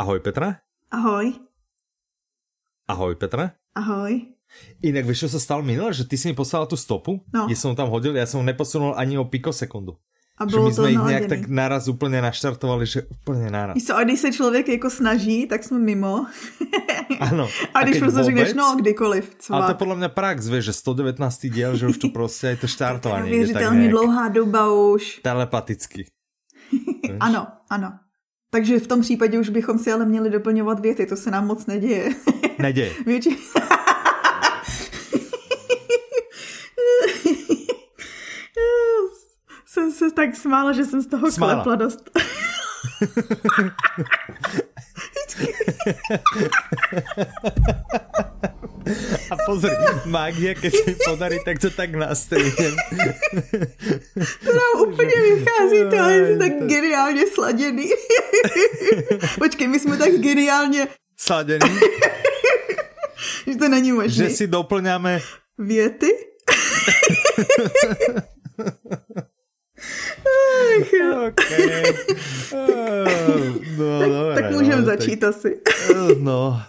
Ahoj Petra. Ahoj. Ahoj Petra. Ahoj. Inak vieš, čo sa stalo minule? Že ty si mi poslala tú stopu, no. kde som tam hodil, ja som neposunul ani o pikosekundu. A že my jsme ich nějak tak naraz úplně naštartovali, že úplně naraz. Víš co, a když se člověk jako snaží, tak jsme mimo. Ano. A když prostě řekneš, no kdykoliv. Co Ale to je podle mě prax, víš, že 119. diel, že už to prostě je to štartování. to je věřitelně dlouhá doba už. Telepaticky. ano, ano. Takže v tom případě už bychom si ale měli doplňovat věty, to se nám moc neděje. Neděje. Větši... jsem se tak smála, že jsem z toho smála. klepla dost. A pozri, mágia, keď se mi podarí, tak to tak nastrihnem. To nám úplně vychází, to je tak geniálně sladěný. Počkej, my jsme tak geniálně... Sladěný? že to není možné. Že si doplňáme... Věty? Ach, okay. no, tak, dobré, tak můžeme no, začít tak... asi. no.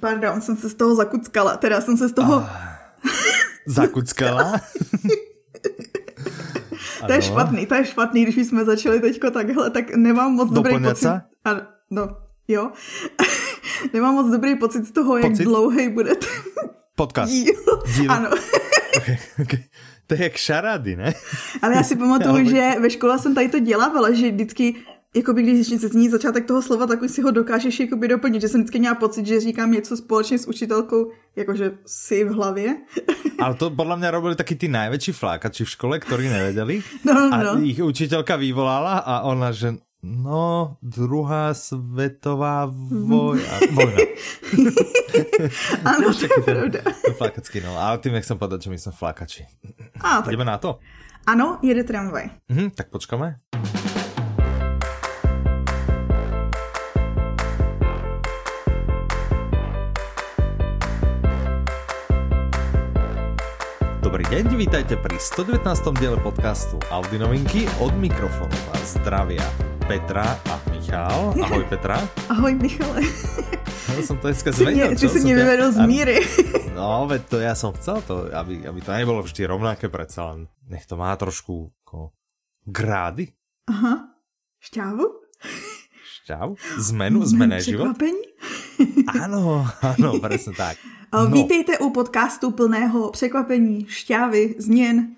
Pardon, jsem se z toho zakuckala. Teda jsem se z toho... Ah. zakuckala? to je špatný, to je špatný, když jsme začali teďko takhle, tak nemám moc dobrý pocit. Ano, no, jo. nemám moc dobrý pocit z toho, pocit? jak dlouhý bude ten podcast. Díl. díl. Ano. okay, okay. To je jak šarády, ne? Ale já si pamatuju, že ve škole jsem tady to dělávala, že vždycky jakoby když se zní začátek toho slova, tak už si ho dokážeš jakoby doplnit, že jsem vždycky měla pocit, že říkám něco společně s učitelkou, jakože si v hlavě. Ale to podle mě robili taky ty největší flákači v škole, kteří nevěděli. No, no. A jich učitelka vyvolala a ona, že no, druhá světová vojna. vojna. ano, to je pravda. Flákacky, no. Ale tím nechcem povedat, že my jsme flákači. A, tak. Jdeme na to? Ano, jede tramvaj. Mhm, tak počkáme. Dobrý deň, vítajte pri 119. diele podcastu Audi novinky od mikrofonu vás zdravia Petra a Michal. Ahoj Petra. Ahoj Michale. Ja som to dneska zmenil. Ty si mě vyvedl z míry. No, veď to ja som chcel, to, aby, aby to nebolo vždy rovnaké, predsa len nech to má trošku ako grády. Aha, šťávu? Šťávu? Zmenu? Zmené život? Překvapení? Áno, áno, presne tak. No. Vítejte u podcastu plného překvapení, šťávy, změn,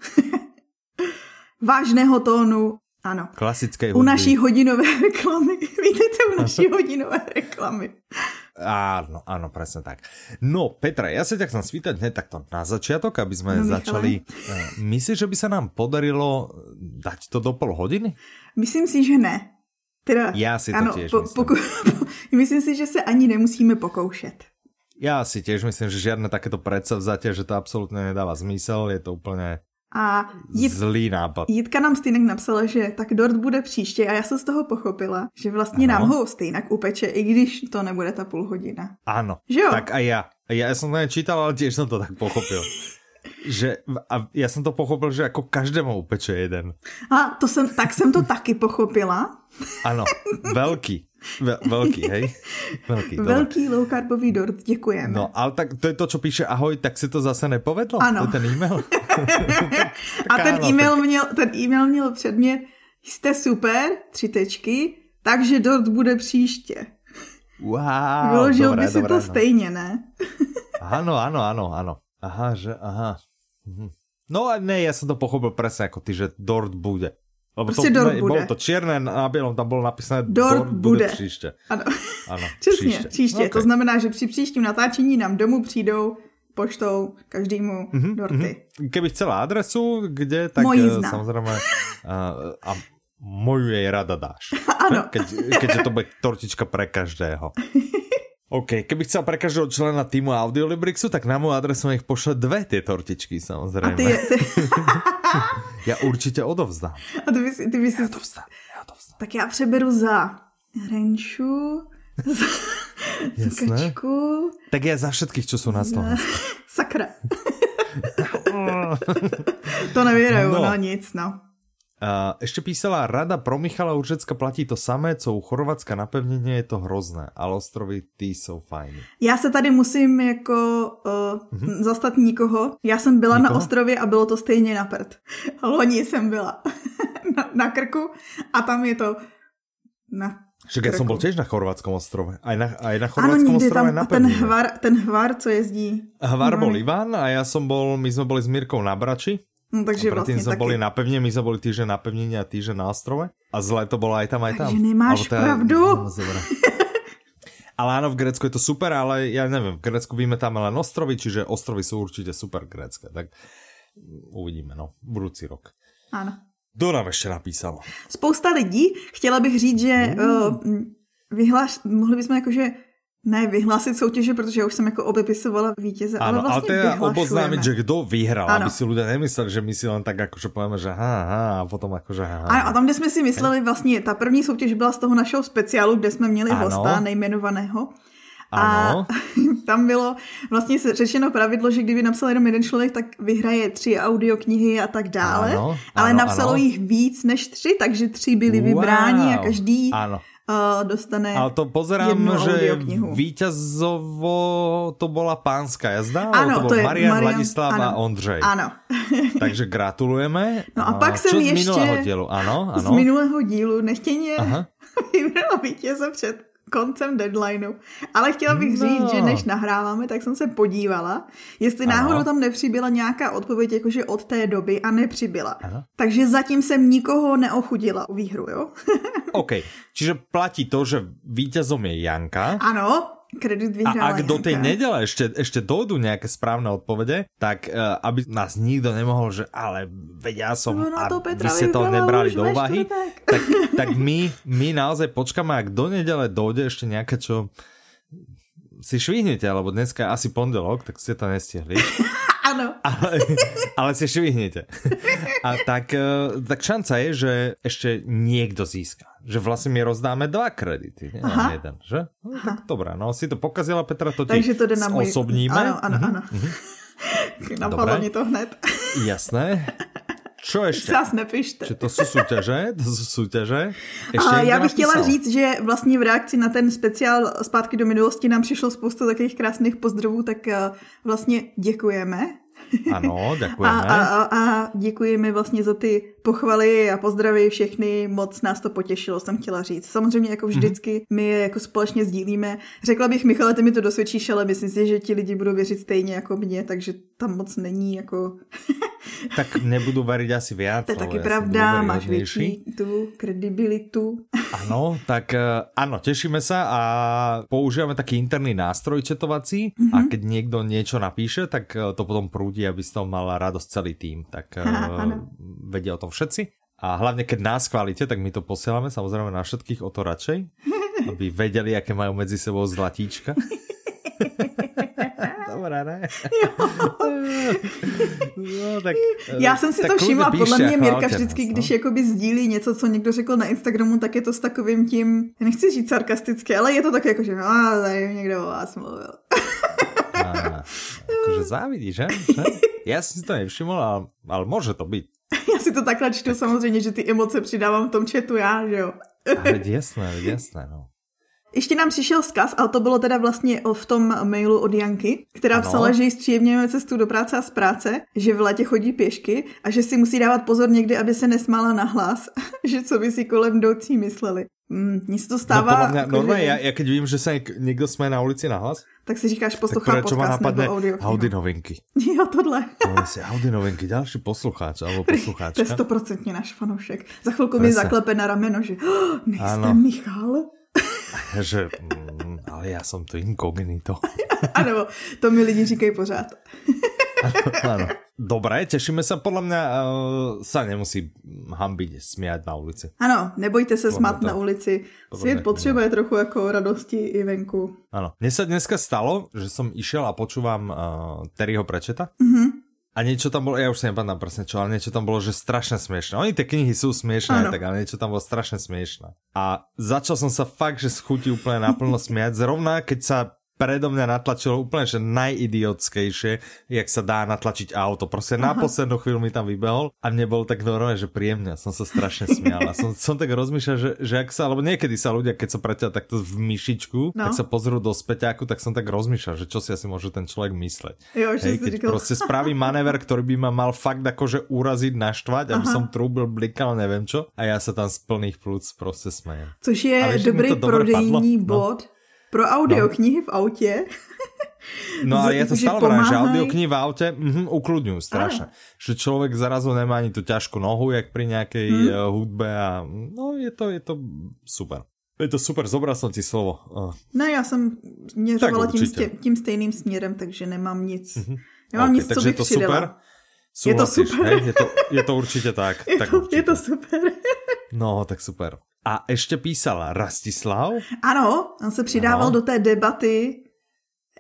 vážného tónu. Ano. Klasické hudby. U naší hodinové reklamy. Vítejte u naší hodinové reklamy. Áno, áno, presne tak. No, Petra, ja sa ťa chcem spýtať hneď takto na začiatok, aby sme no, začali. Eh, myslíš, že by sa nám podarilo dať to do pol hodiny? Myslím si, že ne. Teda, já si to ano, tiež po, myslím. Poku, myslím si, že se ani nemusíme pokoušet. Já si tiež myslím, že žiadne takéto predsavzatie, že to absolútne nedáva zmysel, je to úplně a Jit, zlý nápad. Jitka nám stejnak napsala, že tak dort bude příště a já jsem z toho pochopila, že vlastně ano. nám ho stejnak upeče, i když to nebude ta půl hodina. Ano, že jo? tak a já. Já jsem to nečítal, ale tiež jsem to tak pochopil. že, a já jsem to pochopil, že jako každému upeče jeden. A to jsem, tak jsem to taky pochopila. Ano, velký. Ve, velký, hej? Velký, velký low carbový dort, děkujeme. No, ale tak to je to, co píše ahoj, tak si to zase nepovedlo? Ano. To je ten e-mail? a ten e-mail, měl, ten e-mail měl předmět, jste super, tři tečky, takže dort bude příště. Wow, Vyložil dobré, by si dobré, to no. stejně, ne? ano, ano, ano, ano. Aha, že, aha. Mhm. No a ne, ja som to pochopil presne ako ty, že dort bude. Lebo prostě to, ne, bude. Bolo to čierne na bielom, tam bolo napísané dort, bude. bude příště. Ano, ano přesně, příště. příště. Okay. To znamená, že při příštím natáčení nám domů přijdou poštou každému mm-hmm, dorty. Mm-hmm. Keby chcela adresu, kde, tak Moji uh, samozrejme uh, a moju jej rada dáš. Ano. Keď, keďže to bude tortička pre každého. OK, keby chcel pre každého člena týmu Audiolibrixu, tak na moju adresu nech pošle dve tie tortičky, samozrejme. A ty, ty... ja určite odovzdám. A ty by si... Ty by si... Ja odovzdám, ja odovzdám. Tak já přeberu za Renču, za, za Kačku. Tak ja za všetkých, čo sú na Slovensku. Sakra. to nevěraju, no. no nic, no. Uh, ešte písala Rada pro Michala Uržecka platí to samé, co u Chorvatska na pevnině je to hrozné, ale ostrovy ty jsou fajní. Já se tady musím jako uh, mm-hmm. zastat nikoho. Já jsem byla nikoho? na ostrově a bylo to stejně na prd. Loni jsem byla na, na krku a tam je to na však ja som bol tiež na chorvátskom ostrove. Aj na, aj na chorvátskom ano, ostrove tam, na ten hvar, ten hvar, co jezdí. Hvar bol Ivan a ja som bol, my sme boli s Mirkou na Brači No, takže a sme taky... boli na pevne, my sme boli týždeň na pevnine a týždeň na ostrove. A zle to bolo aj tam, aj tam. Takže nemáš teda... pravdu. No, ale áno, v Grécku je to super, ale ja neviem, v Grécku vymetáme len ostrovy, čiže ostrovy sú určite super grécké. Tak uvidíme, no, budúci rok. Áno. Kdo nám ještě napísal? Spousta lidí. Chtěla bych říct, že mm. uh, vyhláš, mohli bychom jakože ne vyhlásit soutěže, protože já už jsem jako obepisovala vítěze, ano, ale vlastně ale teda oboznámit, že kdo vyhrál, ano. aby si lidé nemysleli, že my si len tak jakože povíme, že ha, ha, a potom jakože ha. Ano, a tam, kde jsme si mysleli, vlastně ta první soutěž byla z toho našeho speciálu, kde jsme měli ano. hosta nejmenovaného. Ano. A tam bylo vlastně řečeno pravidlo, že kdyby napsal jenom jeden člověk, tak vyhraje tři audioknihy a tak dále. Ano, ale ano, napsalo ano. jich víc než tři, takže tři byli wow. vybráni a každý ano dostane Ale to pozerám, že víťazovo to bola pánska jazda, ano, to to je Marian, Marian Vladislav ano, a Ondřej. Ano. Takže gratulujeme. No a pak jsem ještě... z minulého dílu? Ano, ano. Z minulého dílu nechtěně vybrala vítěze před koncem deadlineu. Ale chtěla bych no. říct, že než nahráváme, tak jsem se podívala, jestli ano. náhodou tam nepřibyla nějaká odpověď, jakože od té doby a nepřibyla. Ano. Takže zatím jsem nikoho neochudila u výhru, jo? OK, čiže platí to, že vítězom je Janka. Ano, kredit vyhrala A ak do tej nedele ešte, ešte dojdú nejaké správne odpovede, tak uh, aby nás nikto nemohol, že ale veď ja som no, a vy ste to nebrali do úvahy, tak, tak my, my naozaj počkáme, ak do nedele dojde ešte nejaké, čo si švihnete, alebo dneska je asi pondelok, tak ste to nestihli. Áno. Ale, ale si švihnete. A tak, e, tak šanca je, že ešte niekto získa. Že vlastne my rozdáme dva kredity, nie Aha. jeden, že? No, tak dobré, no si to pokazila Petra, to ti Takže to jde na můj... osobníme. Ano, ano, ano. Mhm. Napadlo mi to hned. Jasné. Čo ještě? Zas nepište. Že to jsou soutěže? To jsou soutěže? Ještě a já bych chtěla napísal. říct, že vlastně v reakci na ten speciál Zpátky do minulosti nám přišlo spoustu takových krásných pozdravů, tak eh, vlastně děkujeme. Ano, děkujeme. A, a, a děkujeme vlastně za ty pochvaly a pozdravy všechny, moc nás to potěšilo, jsem chtěla říct. Samozřejmě jako vždycky mm-hmm. my je jako společně sdílíme. Řekla bych, Michale, ty mi to dosvědčíš, ale myslím si, že ti lidi budou věřit stejně jako mě, takže tam moc není jako... tak nebudu veriť asi viac. To je taky pravda, máš větší tu kredibilitu. Ano, tak eh, ano, těšíme se a používáme taký interný nástroj četovací mm-hmm. a keď někdo něco napíše, tak eh, to potom prúdi, aby z toho mal radost celý tým. Tak Aha, vedia o tom všetci. A hlavne, keď nás chválite, tak my to posielame samozrejme na všetkých o to radšej, aby vedeli, aké majú medzi sebou zlatíčka. Dobrá, ne? no, tak, Já jsem si tak to všimla, podle mě Mirka vždycky, nás, no? když jakoby sdílí něco, co někdo řekl na Instagramu, tak je to s takovým tím, nechci říct sarkasticky, ale je to tak jako, že no, tady někdo o vás mluvil. a, akože závidí, že? že? Já jsem si to nevšiml, ale, ale může to být. Já si to takhle čtu samozřejmě, že ty emoce přidávám v tom chatu já, že jo. Ale jasné, jasné, no. Ještě nám přišel zkaz, ale to bylo teda vlastně v tom mailu od Janky, která ano. psala, že jí zpříjemňujeme cestu do práce a z práce, že v letě chodí pěšky a že si musí dávat pozor někdy, aby se nesmála na hlas, že co by si kolem jdoucí mysleli. Mm, mně se to stává... No, mě, já, já keď vím, že se někdo směje na ulici na hlas, tak si říkáš poslouchá podcast nebo audio. Audi novinky. Jo, tohle. No, si Audi novinky, další posluchač alebo posluchačka. To je stoprocentně náš fanoušek. Za chvilku mi zaklepe na rameno, že oh, nejste ano. Michal? že, mm, ale já jsem to inkognito. ano, to mi lidi říkají pořád. ano, ano. Dobré, těšíme se, podle mě uh, se nemusí hambiť smět na ulici. Ano, nebojte se smát na ulici. Svět potřebuje trochu jako radosti i venku. Ano, mně se dneska stalo, že jsem išel a počúvam uh, Terryho Prečeta. Mm-hmm. A niečo tam bolo, ja už si nepamätám presne čo, ale niečo tam bolo, že strašne smiešné. Oni tie knihy sú smiešné, ano. tak ale niečo tam bolo strašne smiešné. A začal som sa fakt, že schutí úplne naplno smiať. Zrovna keď sa predo mňa natlačilo úplne, že najidiotskejšie, jak sa dá natlačiť auto. Proste Aha. na poslednú chvíľu mi tam vybehol a mne bol tak normálne, že príjemne. Som sa strašne smial. Som, som tak rozmýšľal, že, že ak sa, alebo niekedy sa ľudia, keď sa preťa takto v myšičku, no. tak sa pozrú do späťáku, tak som tak rozmýšľal, že čo si asi môže ten človek mysleť. Jo, Hej, keď říkal. proste spraví manéver, ktorý by ma mal fakt akože uraziť, naštvať, aby Aha. som trúbil, blikal, neviem čo. A ja sa tam z plných plúc proste smejem. Což je dobrý prodejní no. bod. No pro audioknihy no. v autě. No a ja to stále vrám, že audioknihy v aute mm, ukludňujú strašne. Ano. Že človek zarazu nemá ani tú ťažkú nohu, jak pri nejakej hmm. hudbe a no je to, je to super. Je to super, zobral som ti slovo. No já jsem měřovala tím, stě, tím stejným směrem, takže nemám nic. Mm-hmm. Nemám okay, nic, co bych to přidala. super. Súhlasíš, je to super. Hej? Je, to, je to určite tak. Je, tak to, určite. je to super. No, tak super. A ještě písala Rastislav? Ano, on se přidával ano. do té debaty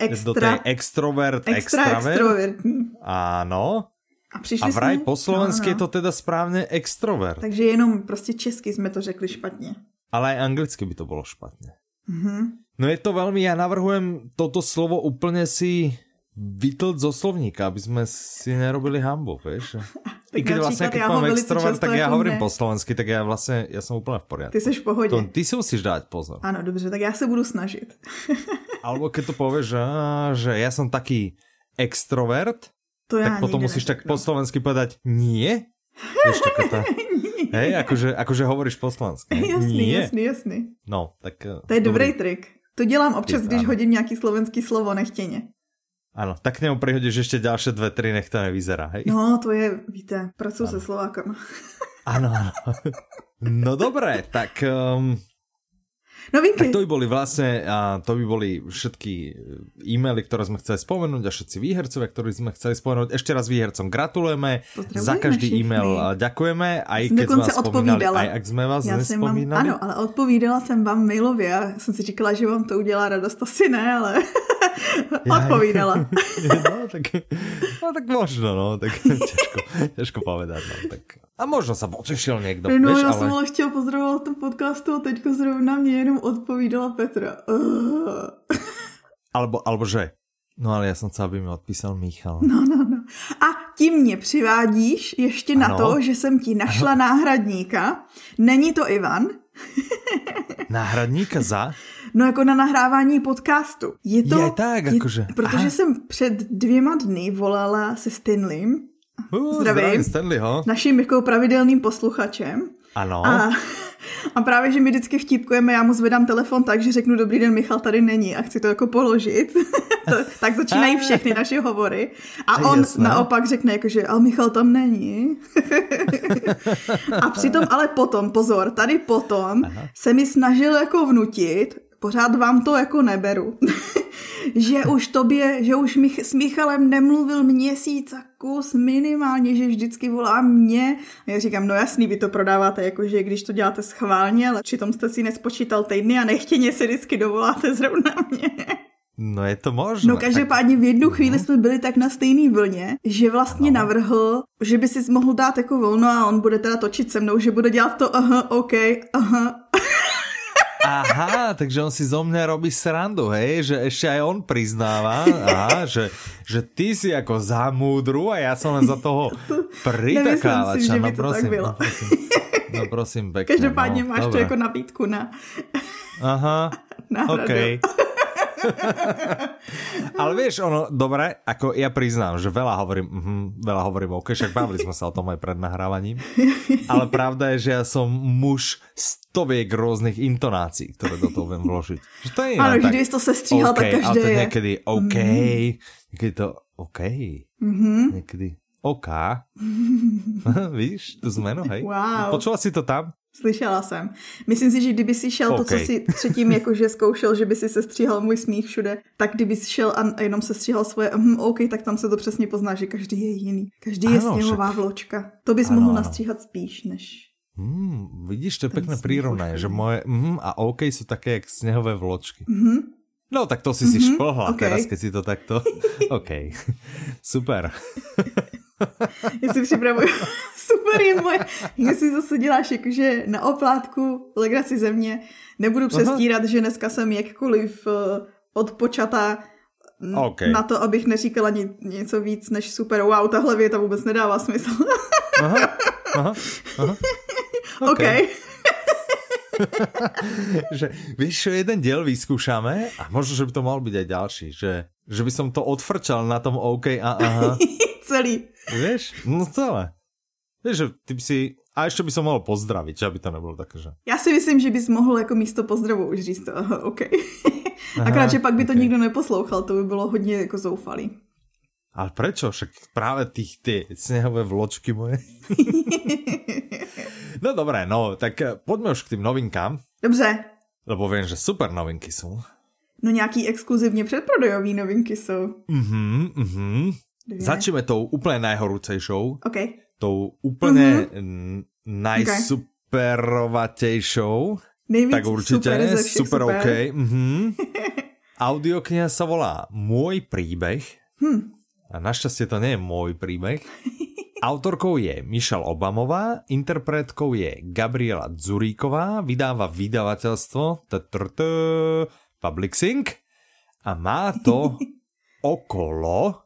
extra... Do té extrovert, extra extravert? extrovertní. Ano. A, přišli a vraj jsme... po slovensky no, no. je to teda správně extrovert. Takže jenom prostě česky jsme to řekli špatně. Ale aj anglicky by to bylo špatně. Mm-hmm. No je to velmi, já navrhujem toto slovo úplně si vytlť zo slovníka, aby sme si nerobili hambu, vieš. I keď vlastne, keď mám extrovert, tak ja hovorím po slovensky, tak ja vlastne, ja som úplne v poriadku. Ty jsi v pohodě. To, ty si musíš dať pozor. Ano, dobře, tak já se budu snažit. Alebo keď to povieš, že, že ja som taký extrovert, to tak potom musíš tak po slovensky povedať nie. Taká tá... Hej, akože, akože hovoríš po slovensky. Jasný, nie. jasný, jasný. No, tak... To je dobrý, dobrý trik. To dělám občas, Ty, když ano. hodím nějaký slovenský slovo nechtěně. Ano, tak k němu prihodíš ještě další dve, tři, nech to nevyzerá, hej? No, to je, víte, pracuji se Slovákama. Ano, ano. No dobré, tak um, Novinky. Tak to by boli vlastne, a to by boli všetky e-maily, ktoré sme chceli spomenúť a všetci výhercovia, ktorí sme chceli spomenúť. Ešte raz výhercom gratulujeme, za každý e-mail ďakujeme, aj keď sme vás spomínali, aj ak sme vás Já nespomínali. Vám, ano, ale odpovídala jsem vám mailově a jsem si říkala, že vám to udělá radost, asi ne, ale odpovídala. no, tak, no, tak možno, no, tak ťažko, ťažko povedať, no, tak a možno sa potešil niekto. No, vieš, já ale... jsem ale chtěla pozdravovat tu podcastu a teďko zrovna mě jenom odpovídala Petra. Uh. Alebo, alebo že? No ale já jsem chcel, aby mi odpísal Michal. No, no, no. A tím mě přivádíš ještě ano. na to, že jsem ti našla ano. náhradníka. Není to Ivan. náhradníka za? No jako na nahrávání podcastu. Je to... Je tak, jakože. Protože Aha. jsem před dvěma dny volala se Stanleym Uh, zdravím. zdravím ho. Naším jako pravidelným posluchačem. Ano. A, a právě, že my vždycky vtipkujeme, já mu zvedám telefon tak, že řeknu dobrý den, Michal tady není a chci to jako položit. to, tak začínají všechny naše hovory. A on Jasné. naopak řekne, jako, že ale Michal tam není. a přitom ale potom, pozor, tady potom Aha. se mi snažil jako vnutit, pořád vám to jako neberu že už tobě, že už Mich- s Michalem nemluvil měsíc a kus minimálně, že vždycky volá mě. A já říkám, no jasný, vy to prodáváte jako, že když to děláte schválně, ale přitom jste si nespočítal týdny a nechtěně se vždycky dovoláte zrovna mě. No je to možné. No každopádně v jednu chvíli jsme byli tak na stejné vlně, že vlastně ano. navrhl, že by si mohl dát jako volno a on bude teda točit se mnou, že bude dělat to aha, OK, aha. Aha, takže on si zo mňa robí srandu, hej, že ešte aj on priznáva, aha, že, že ty si ako za múdru a ja som len za toho pritakávača. No prosím, no prosím, no prosím, pekne. Každopádně no, máš dobré. to jako nabídku na Aha, OK. Ale vieš, ono, dobre, ako ja priznám, že veľa hovorím, uh, veľa hovorím OK, však bavili sme sa o tom aj pred nahrávaním, ale pravda je, že ja som muž stoviek rôznych intonácií, ktoré do toho viem vložiť. Že to je Áno, vždy to se stříhal, okay, tak každé ale to je. niekedy OK, mm. niekedy to OK, mm-hmm. niekedy OK. Víš, tu zmenu, hej? Wow. Počula si to tam? Slyšela jsem. Myslím si, že kdyby si šel okay. to, co si předtím jakože zkoušel, že by si se stříhal můj smích všude, tak kdyby si šel a jenom se stříhal svoje hm, OK, tak tam se to přesně pozná, že každý je jiný. Každý ano, je sněhová však... vločka. To bys ano, mohl ano. nastříhat spíš, než... Hmm, vidíš, to je pekné prírovnanie, že moje mm a OK jsou také jak sněhové vločky. Mm-hmm. No tak to si mm-hmm. si šplhla okay. teraz, keď si to takto... OK, super. Já si připravuju super je moje, jestli zase děláš jakože na oplátku legraci země, nebudu přestírat, Aha. že dneska jsem jakkoliv uh, odpočata okay. na to, abych neříkala ni- něco víc než super, wow, tahle věta vůbec nedává smysl. aha, aha, aha. OK. okay. že vieš čo, jeden diel vyskúšame a možno, že by to mal byť aj ďalší, že, že by som to odfrčal na tom OK a aha. Celý. Vieš? No celé. Že ty by si... A ještě by som mohl pozdravit, že aby to nebylo také, že... Já si myslím, že bys mohl jako místo pozdravu už říct to, aha, OK. Akorát, že pak by to okay. nikdo neposlouchal, to by bylo hodně jako zoufalý. Ale prečo? Však práve tých, tie snehové vločky moje. no dobré, no, tak eh, poďme už k tým novinkám. Dobře. Lebo vím, že super novinky jsou. No nějaký exkluzivně předprodajový novinky jsou. Mhm, mhm. Začneme tou úplně najhorúcejšou. OK. Tou úplně mm-hmm. najsuperovatejšou. Nejvíc tak určitě, super, super, super. OK. Mhm. Audiokniha sa volá Môj príbeh. Hm. A našťastie to nie je môj príbeh. Autorkou je Michelle Obamová, interpretkou je Gabriela Zuríková, vydáva vydavateľstvo Public Sync a má to okolo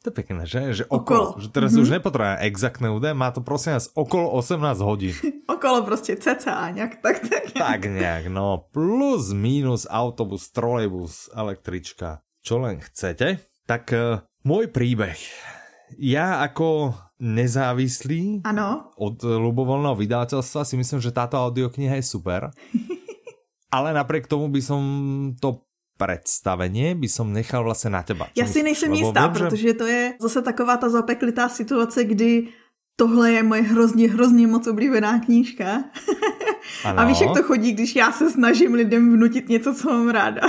to je pekné, že? Že okolo. okolo. Že teraz mm-hmm. už nepotrebujem exaktné údaje, má to prosím nás okolo 18 hodín. okolo prostě cca nějak, tak, tak. Tak nějak, no. Plus, minus, autobus, trolejbus, električka, čo len chcete. Tak uh, môj príbeh. Ja ako nezávislý ano. od ľubovoľného vydavateľstva si myslím, že táto audiokniha je super. Ale napriek tomu by som to představení by som nechal vlastně na teba. Já si nejsem jistá, vím, protože že... to je zase taková ta zapeklitá situace, kdy tohle je moje hrozně, hrozně moc oblíbená knížka. A víš, jak to chodí, když já se snažím lidem vnutit něco, co mám ráda.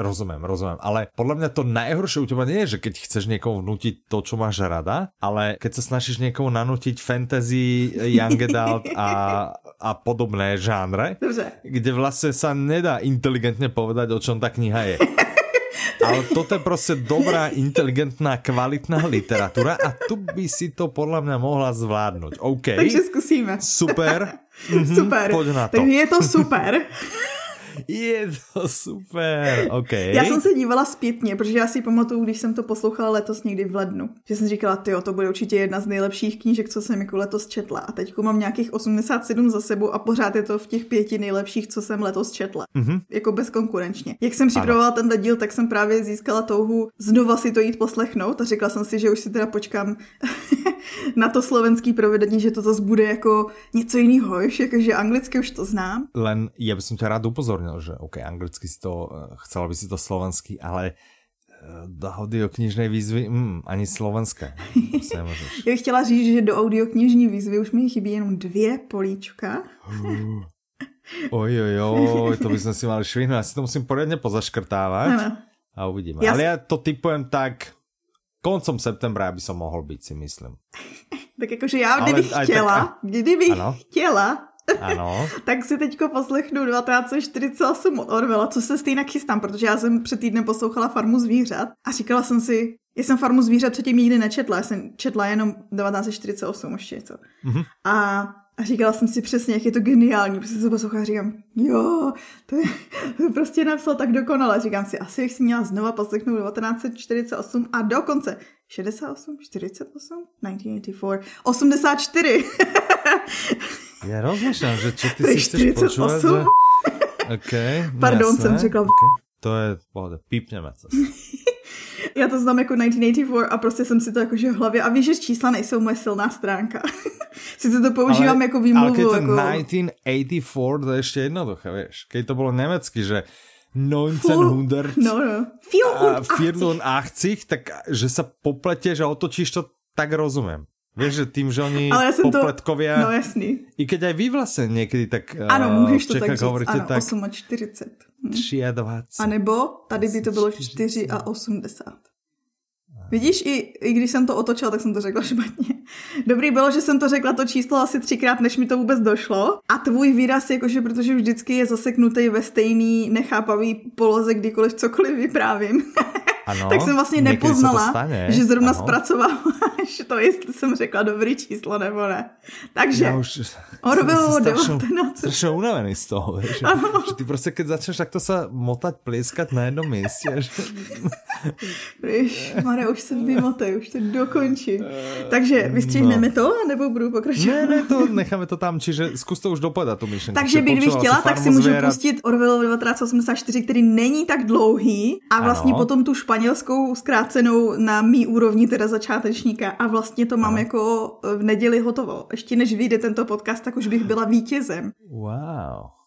Rozumím, rozumím. Ale podle mě to nejhorší u teba nie je, že keď chceš někomu vnutit to, co máš rada, ale keď se snažíš někomu nanutit fantasy, young adult a, a podobné žánre, Dobře. kde vlastně sa nedá inteligentně povedať, o čom ta kniha je. Ale toto je prostě dobrá, inteligentná, kvalitná literatúra a tu by si to podľa mňa mohla zvládnuť. OK. Takže zkusíme. Super. Mhm, super. Poď na to. Takže je to super. Je to super, ok. Já jsem se dívala zpětně, protože já si pamatuju, když jsem to poslouchala letos někdy v lednu, že jsem říkala, ty to bude určitě jedna z nejlepších knížek, co jsem jako letos četla. A teď mám nějakých 87 za sebou a pořád je to v těch pěti nejlepších, co jsem letos četla. Mm-hmm. Jako bezkonkurenčně. Jak jsem připravovala tenhle díl, tak jsem právě získala touhu znova si to jít poslechnout a řekla jsem si, že už si teda počkám na to slovenský provedení, že to zase bude jako něco jiného, jakože anglicky už to znám. Len já bych tě rád upozornil, upozornil, že OK, anglicky si to, eh, chcela by si to slovenský, ale eh, do audioknižnej výzvy, mm, ani slovenské. Já bych chtěla říct, že do audioknižní výzvy už mi chybí jenom dvě políčka. oj, oj, oj, to by sme si mali švihnout. Já si to musím poriadne pozaškrtávať ano. a uvidíme. Já... Ale já to typujem tak koncom septembra, aby som mohl být, si myslím. tak jakože já, kdybych Ale, chtěla, tak, kdybych ano. chtěla, ano. tak si teďko poslechnu 1948 od Orwella, co se stejně chystám, protože já jsem před týdnem poslouchala Farmu zvířat a říkala jsem si, já jsem Farmu zvířat předtím nikdy nečetla, já jsem četla jenom 1948 ještě něco. Mm-hmm. A a říkala jsem si přesně, jak je to geniální, protože se poslouchá a říkám, jo, to je, to prostě napsal tak dokonale. Říkám si, asi bych si měla znova poslechnout 1948 a dokonce 68, 48, 1984, 84. Já rozmýšlám, že čo ty si chceš počúvať, že... Okay, no Pardon, jasné. jsem řekla. Okay. To je, pohode, pípněme to. Já to znám jako 1984 a prostě jsem si to jakože v hlavě a víš, že čísla nejsou moje silná stránka. Sice to používám ale, jako výmluvu. Ale keď jako... 1984, to je ještě jednoduché, víš. Keď to bylo německy, že 1900 no, no. 84, tak že sa popleteš a otočíš to, tak rozumím. Vieš, že tým, že oni Ale ja popletkovia... To... No jasný. I keď aj vy vlastne niekedy tak Ano, můžeš to tak říct. Hovoríte ano, tak 48. 23. A nebo tady by to bylo 4 a 80. Vidíš, i, i když jsem to otočila, tak jsem to řekla špatně. Dobrý bylo, že jsem to řekla to číslo asi třikrát, než mi to vůbec došlo. A tvůj výraz, jakože protože vždycky je zaseknutý ve stejný nechápavý poloze, kdykoliv cokoliv vyprávím. Ano, tak jsem vlastně nepoznala, stane, že zrovna ano. zpracováváš to, jestli jsem řekla dobrý číslo nebo ne. Takže Já už strašnou, 19. strašně unavený z toho, že, že ty prostě keď začneš takto sa motať, plieskať na jednom místě, že... Víš, Mare, už se vymotej, už to dokončím. Takže vystřihneme to, nebo budu pokračovat? Ne, ne, to necháme to tam, čiže zkus to už dopovědat tu myšlenku. Takže bych chtěla, tak si můžu pustit Orwellovo 1984, který není tak dlouhý a vlastně Ano. potom tu španělskou zkrácenou na mý úrovni, teda začátečníka a vlastně to mám jako v neděli hotovo. Ještě než vyjde tento podcast, tak už bych byla vítězem. Wow.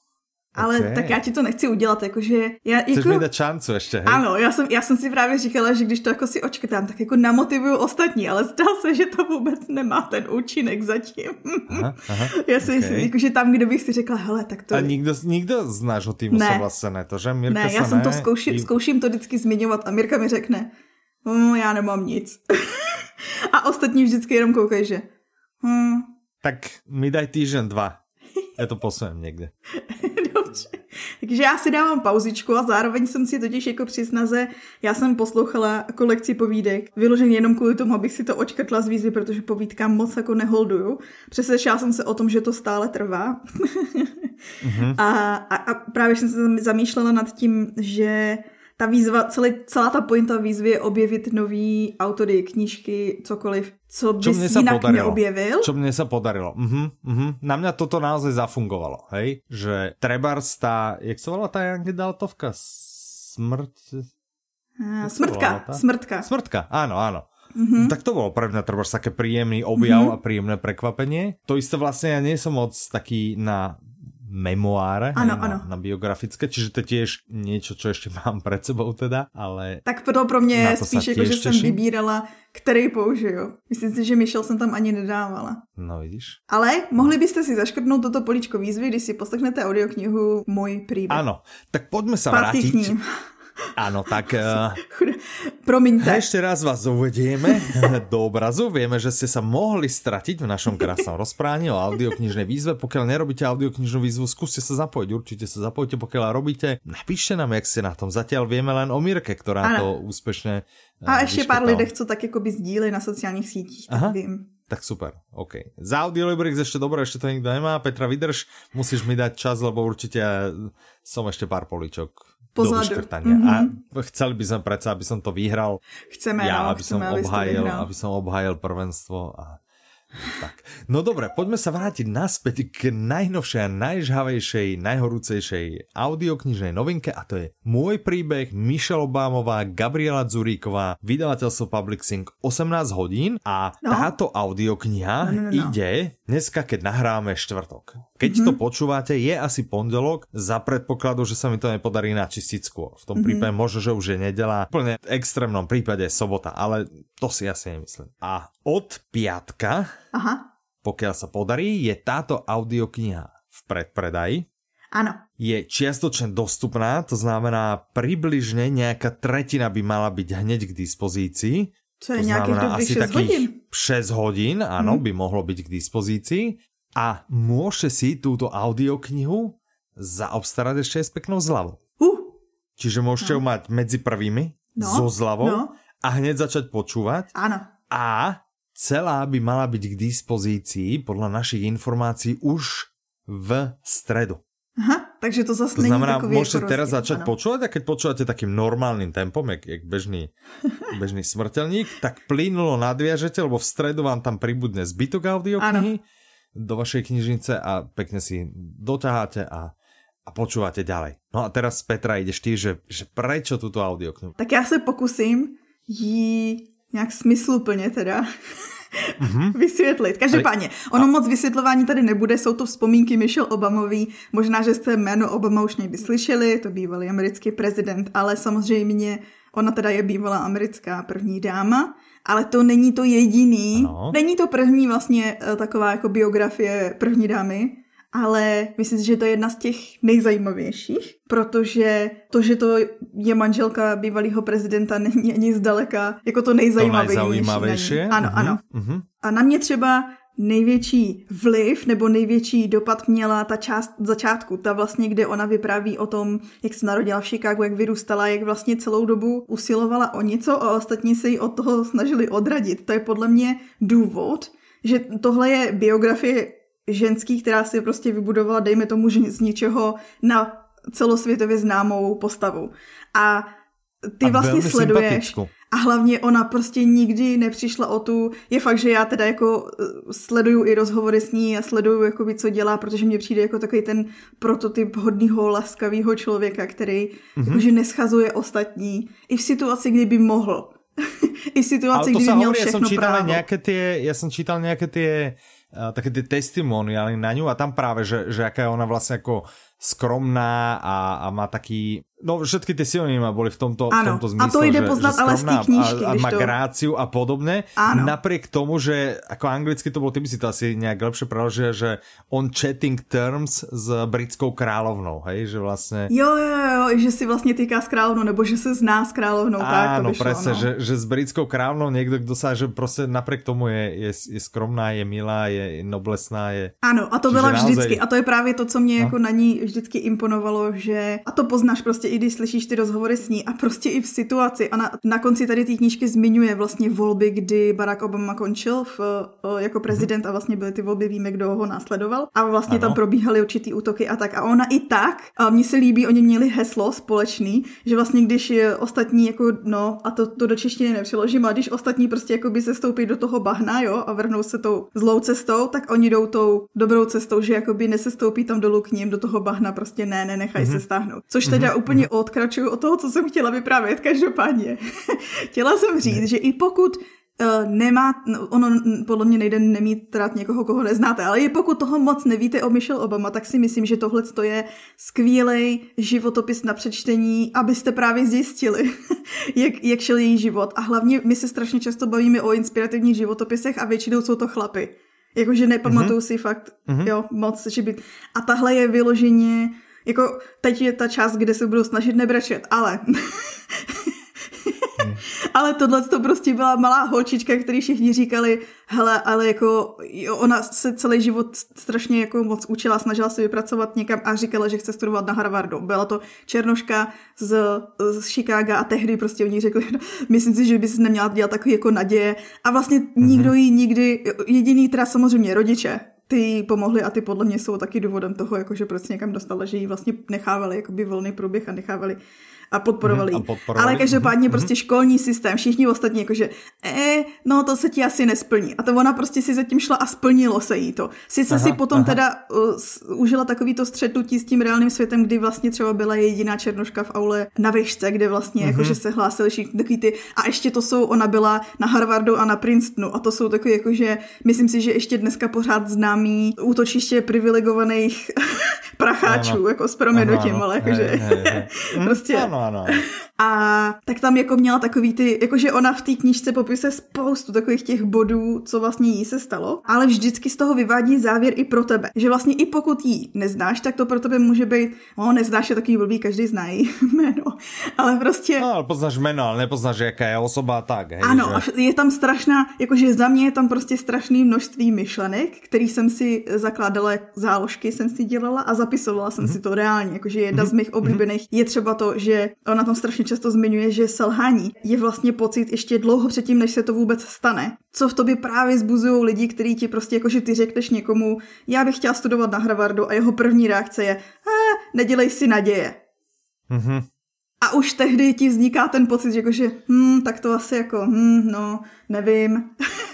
Ale Ok. tak já ti to nechci udělat, jakože... Já, Chceš jako, mi dát šancu ještě, hej? ano, já jsem, já jsem si právě říkala, že když to jako si očkrtám, tak jako namotivuju ostatní, ale zdá se, že to vůbec nemá ten účinek zatím. Aha, aha. Já si ok. myslím, jakože tam, kde bych si řekla, hele, tak to... A nikdo, nikdo z nášho týmu Ne. se vlastně ne to, že? Mirka Ne, já jsem ne, to zkouším, zkouším to vždycky zmiňovat a Mirka mi řekne, hm, já nemám nic. a ostatní vždycky jenom koukají, že hm, Tak mi daj týždeň, dva. Já to posunem někde. Takže já si dávám pauzičku a zároveň jsem si totiž jako při snaze, já jsem poslouchala kolekci povídek, vyloženě jenom kvůli tomu, abych si to očkrtla z výzvy, protože povídkám moc jako neholduju. Přesvědčila jsem se o tom, že to stále trvá. a, a, a právě jsem se zamýšlela nad tím, že ta výzva, celý, celá ta pointa výzvy je objevit nový autory, knížky, cokoliv, co Čo bys sa jinak podarilo. neobjevil. Čo mne sa podarilo. Mhm, mhm. Na mňa toto naozaj zafungovalo, hej? Že trebárs tá, jak sa volá tá Janke Daltovka? Smrt... Sa Smrtka, smrtka. Smrtka, áno, áno. Mhm. Tak to bolo pre mňa trebárs také príjemný objav a príjemné prekvapenie. To isté vlastne ja nie som moc taký na memoáre, Ano, hej, ano. na, na biografické, čiže to tiež niečo, čo ešte mám pred sebou teda, ale Tak to pro mě je to spíš se jako, že jsem vybírala, který použiju. Myslím si, že Michelle jsem tam ani nedávala. no vidíš. Ale mohli byste si zaškrtnout toto políčko výzvy, když si poslechnete audioknihu Můj příběh. Áno, tak k vrátiť. ním. Áno, tak... Chudá- Promiňte. Ešte raz vás uvedieme do obrazu. Vieme, že ste sa mohli stratiť v našom krásnom rozprávaní o audioknižnej výzve. Pokiaľ nerobíte audioknižnú výzvu, skúste sa zapojiť. Určite sa zapojte, pokiaľ robíte. Napíšte nám, jak ste na tom. Zatiaľ vieme len o Mirke, ktorá Ano. to úspešne eh, A ještě pár lidech, co tak jakoby sdílej na sociálních sítích, tak Aha. vím. Tak super, OK. Za Audiolibrix ešte dobre, ešte to nikto nemá. Petra, vydrž, musíš mi dať čas, lebo určite som ešte pár poličok do Pozadu. vyškrtania. A chceli by sme predsa, aby som to vyhral. Chceme, ja, no, aby som chceme, ste obhájil, aby som obhájil prvenstvo a tak. No dobre, poďme sa vrátiť naspäť k najnovšej a najžhavejšej, najhorúcejšej audioknižnej novinke a to je Môj príbeh, Michelle Obámová, Gabriela Zuríková, vydavateľstvo Public Sync 18 hodín a No. táto audiokniha No, no, no, no. ide dneska, keď nahráme štvrtok. Keď Mhm. to počúvate, je asi pondelok za predpokladu, že sa mi to nepodarí načistiť skôr. V tom Mhm. prípade možno, že už je nedela, v úplne extrémnom prípade je sobota, ale to si asi nemyslím. A od piatka Aha, pokiaľ sa podarí, je táto audiokniha v predpredaji. ano. Je čiastočne dostupná, to znamená približne nejaká tretina by mala byť hneď k dispozícii. Co je To nějakých znamená dobrých asi 6 takých hodin. 6 hodín, áno, by mohlo byť k dispozícii. A môžete si túto audioknihu zaobstarať ešte aj s peknou zľavou. Uh, Čiže môžete ju mať medzi prvými, No, so zľavou no. a hneď začať počúvať. ano. A celá by mala byť k dispozícii podľa našich informácií už v stredu. Aha, takže to zase To není znamená, takový môžete jako teraz začať ano. počúvať a keď počúvate takým normálnym tempom, jak, jak bežný, bežný smrteľník, tak plynulo nadviažete, lebo v stredu vám tam pribudne zbytok audioknihy do vašej knižnice a pekne si doťaháte a, a počúvate ďalej. No a teraz Petra ideš ty, že, že prečo túto audioknihu? Tak já se pokusím jí nějak smysluplně teda vysvětlit. Každopádně, ono moc vysvětlování tady nebude, jsou to vzpomínky Michelle Obamový. Možná, že jste jméno Obama už někdy slyšeli, to bývalý americký prezident, ale samozřejmě ona teda je bývalá americká první dáma, ale to není to jediný. Ano. Není to první vlastně eh, taková jako biografie první dámy, ale myslím si, že to je jedna z těch nejzajímavějších, protože to, že to je manželka bývalého prezidenta, není ani zdaleka jako to To nejzajímavější. Ano, Mhm, ano. A na mě třeba největší vliv nebo největší dopad měla ta část začátku, ta vlastně, kde ona vypráví o tom, jak se narodila v Chicagu, jak vyrůstala, jak vlastně celou dobu usilovala o něco a ostatní se jí od toho snažili odradit. To je podle mě důvod, že tohle je biografie ženský, která si prostě vybudovala, dejme tomu, že z ničeho na celosvětově známou postavu. A ty a vlastně sleduješ. A hlavně ona prostě nikdy nepřišla o tu, je fakt, že já teda jako eh, sleduju i rozhovory s ní a sleduju jakoby, co dělá, protože mně přijde jako takový ten prototyp hodného, laskavého člověka, který mm-hmm. jakože neschazuje ostatní i v situaci, kdyby mohl. I v situaci, kdyby měl všechno ja som čítal právo. Nejaké tie, ja som čítal nejaké tie také tie testimoniály na ňu a tam práve, že, že aká je ona vlastne ako skromná a, a má taký No všetky ty synonyma boli v tomto, v tomto zmysle. A to ide poznať ale z té knížky. A, a má to... gráciu a podobne. Áno. Napriek tomu, že ako anglicky to bolo, ty by si to asi nejak lepšie preložil, že on chatting terms s britskou královnou, hej, že vlastne... Jo, jo, jo, že si vlastne týká s královnou, nebo že se zná s královnou, Áno, tak to vyšlo, presne, no. že, že s britskou královnou niekto, kdo sa, že prostě napriek tomu je, je, je skromná, je milá, je noblesná, je... Ano, a to byla vždycky, naozaj... a to je právě to, co mě no. jako na ní vždycky imponovalo, že, a to poznáš prostě i když slyšíš ty rozhovory s ní a prostě i v situaci. A na, na konci tady té knížky zmiňuje vlastně volby, kdy Barack Obama končil v, jako prezident a vlastně byly ty volby, víme, kdo ho následoval. A vlastně ano. tam probíhaly určitý útoky a tak. A ona i tak, a mně se líbí, oni měli heslo společný, že vlastně když je ostatní jako, no, a to, to do češtiny nepřeložím, a když ostatní prostě jako by se stoupí do toho bahna, jo, a vrhnou se tou zlou cestou, tak oni jdou tou dobrou cestou, že jako by nesestoupí tam dolů k ním do toho bahna, prostě ne, nenechají mm-hmm. se stáhnout. Což teda mm-hmm. úplně mhm. odkračuju od toho, co jsem chtěla vyprávět, každopádně. chtěla jsem říct, že i pokud Uh, nemá, no, ono podle mě nejde nemít rád někoho, koho neznáte, ale i pokud toho moc nevíte o Michelle Obama, tak si myslím, že tohle je skvělý životopis na přečtení, abyste právě zjistili, jak, jak šel její život. A hlavně my se strašně často bavíme o inspirativních životopisech a většinou jsou to chlapy. Jakože nepamatuju mm-hmm. si fakt, mm-hmm. jo, moc, že by... A tahle je vyloženě jako teď je ta část, kde se budu snažit nebrečet, ale... ale tohle to prostě byla malá holčička, který všichni říkali, hele, ale jako jo, ona se celý život strašně jako moc učila, snažila se vypracovat někam a říkala, že chce studovat na Harvardu. Byla to černoška z, z Chicaga a tehdy prostě oni řekli, no, myslím si, že by si neměla dělat takový jako naděje a vlastně mm-hmm. nikdo jí nikdy, jediný teda samozřejmě rodiče, ty pomohly a ty podle mě jsou taky důvodem toho, jakože proč někam dostala, že ji vlastně nechávali jakoby volný průběh a nechávali a podporovali mm, a podporovali. Ale každopádně mm. prostě školní systém, všichni ostatní jakože, e, no to se ti asi nesplní. A to ona prostě si zatím šla a splnilo se jí to. Sice aha, si potom aha. teda uh, užila takový to střetnutí s tím reálným světem, kdy vlastně třeba byla jediná černoška v aule na výšce, kde vlastně mm-hmm. jakože se hlásili všichni takový ty, a ještě to jsou, ona byla na Harvardu a na Princetonu a to jsou takový jakože, myslím si, že ještě dneska pořád známý útočiště privilegovaných pracháčů, ano. jako s proměnutím, ale jakože prostě ano, ano. A tak tam jako měla takový ty, jakože ona v té knížce popisuje spoustu takových těch bodů, co vlastně jí se stalo, ale vždycky z toho vyvádí závěr i pro tebe. Že vlastně i pokud jí neznáš, tak to pro tebe může být, no neznáš je takový blbý, každý zná její jméno, ale prostě... No, ale poznáš jméno, ale nepoznáš, jaká je osoba tak. Hej, ano, že... je tam strašná, jakože za mě je tam prostě strašný množství myšlenek, který jsem si zakládala, záložky jsem si dělala a zapisovala jsem mm-hmm. si to reálně, jakože jedna mm-hmm. z mých mhm. oblíbených je třeba to, že ona tam strašně často zmiňuje, že selhání je vlastně pocit ještě dlouho předtím, než se to vůbec stane. Co v tobě právě zbuzují lidi, kteří ti prostě jakože ty řekneš někomu, já bych chtěla studovat na Harvardu a jeho první reakce je, eh, nedělej si naděje. Mm-hmm. A už tehdy ti vzniká ten pocit, že jakože, hm, tak to asi jako, hm, no, nevím.